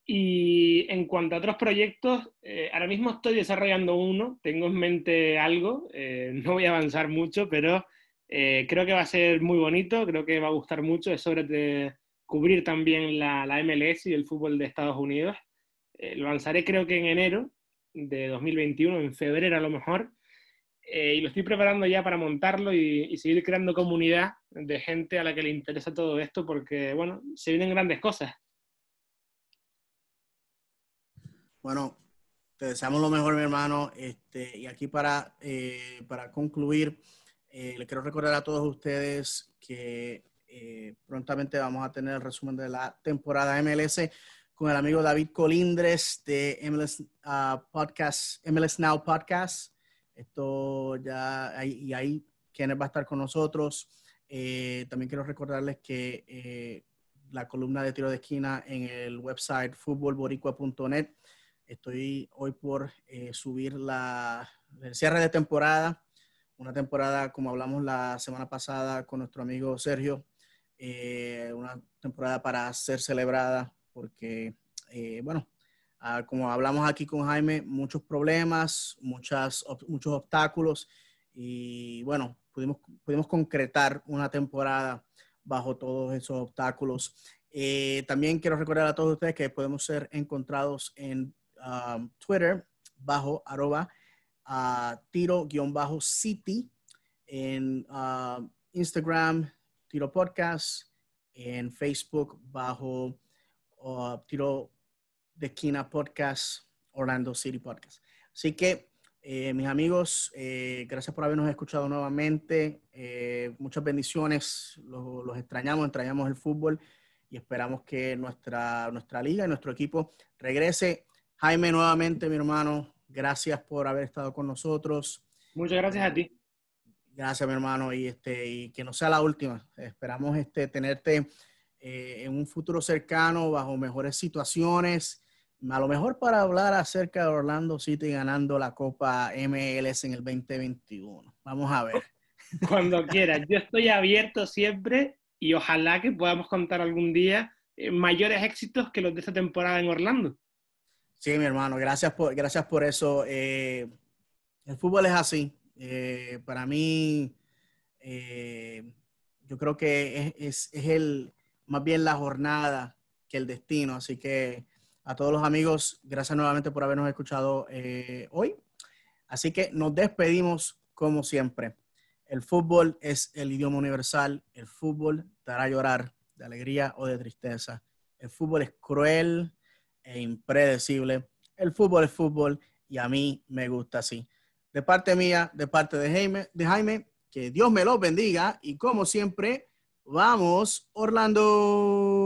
Y en cuanto a otros proyectos, eh, ahora mismo estoy desarrollando uno, tengo en mente algo, eh, no voy a avanzar mucho, pero eh, creo que va a ser muy bonito, creo que va a gustar mucho, es sobre cubrir también la, la, MLS y el fútbol de Estados Unidos. Lo lanzaré creo que en enero de 2021, en febrero a lo mejor, y lo estoy preparando ya para montarlo y, y seguir creando comunidad de gente a la que le interesa todo esto porque, bueno, se vienen grandes cosas. Bueno, te deseamos lo mejor, mi hermano. Este, y aquí para, eh, para concluir, eh, le quiero recordar a todos ustedes que eh, prontamente vamos a tener el resumen de la temporada MLS con el amigo David Colindres de MLS ah, Podcast, MLS Now Podcast. Esto ya, y ahí quienes va a estar con nosotros. Eh, también quiero recordarles que eh, la columna de tiro de esquina en el website futbolboricua.net. Estoy hoy por eh, subir la, el cierre de temporada, una temporada como hablamos la semana pasada con nuestro amigo Sergio, una temporada para ser celebrada porque, bueno, ah, como hablamos aquí con Jaime, muchos problemas, muchas, muchos obstáculos y bueno, pudimos, pudimos concretar una temporada bajo todos esos obstáculos. Eh, también quiero recordar a todos ustedes que podemos ser encontrados en um, Twitter bajo arroba uh, tiro-city, en uh, Instagram tiro podcast, en Facebook bajo uh, tiro de esquina podcast, Orlando City Podcast. Así que eh, mis amigos, eh, gracias por habernos escuchado nuevamente. Eh, muchas bendiciones. Los, extrañamos, extrañamos el fútbol y esperamos que nuestra, nuestra liga y nuestro equipo regrese. Jaime, nuevamente, mi hermano, gracias por haber estado con nosotros. Muchas gracias a ti. Gracias, mi hermano, y, este, y que no sea la última. Esperamos este, tenerte en un futuro cercano, bajo mejores situaciones a lo mejor para hablar acerca de Orlando City ganando la Copa MLS en el 2021. Vamos a ver. [LAUGHS] Cuando quieras. Yo estoy abierto siempre y ojalá que podamos contar algún día eh, mayores éxitos que los de esta temporada en Orlando. Sí, mi hermano, gracias por, gracias por eso. Eh, el fútbol es así. Eh, para mí, yo creo que es, es el, más bien la jornada que el destino. Así que a todos los amigos, gracias nuevamente por habernos escuchado eh, hoy. Así que nos despedimos como siempre. El fútbol es el idioma universal. El fútbol te hará llorar de alegría o de tristeza. El fútbol es cruel e impredecible. El fútbol es fútbol y a mí me gusta así. De parte mía, de parte de Jaime, de Jaime que Dios me los bendiga y como siempre, vamos Orlando.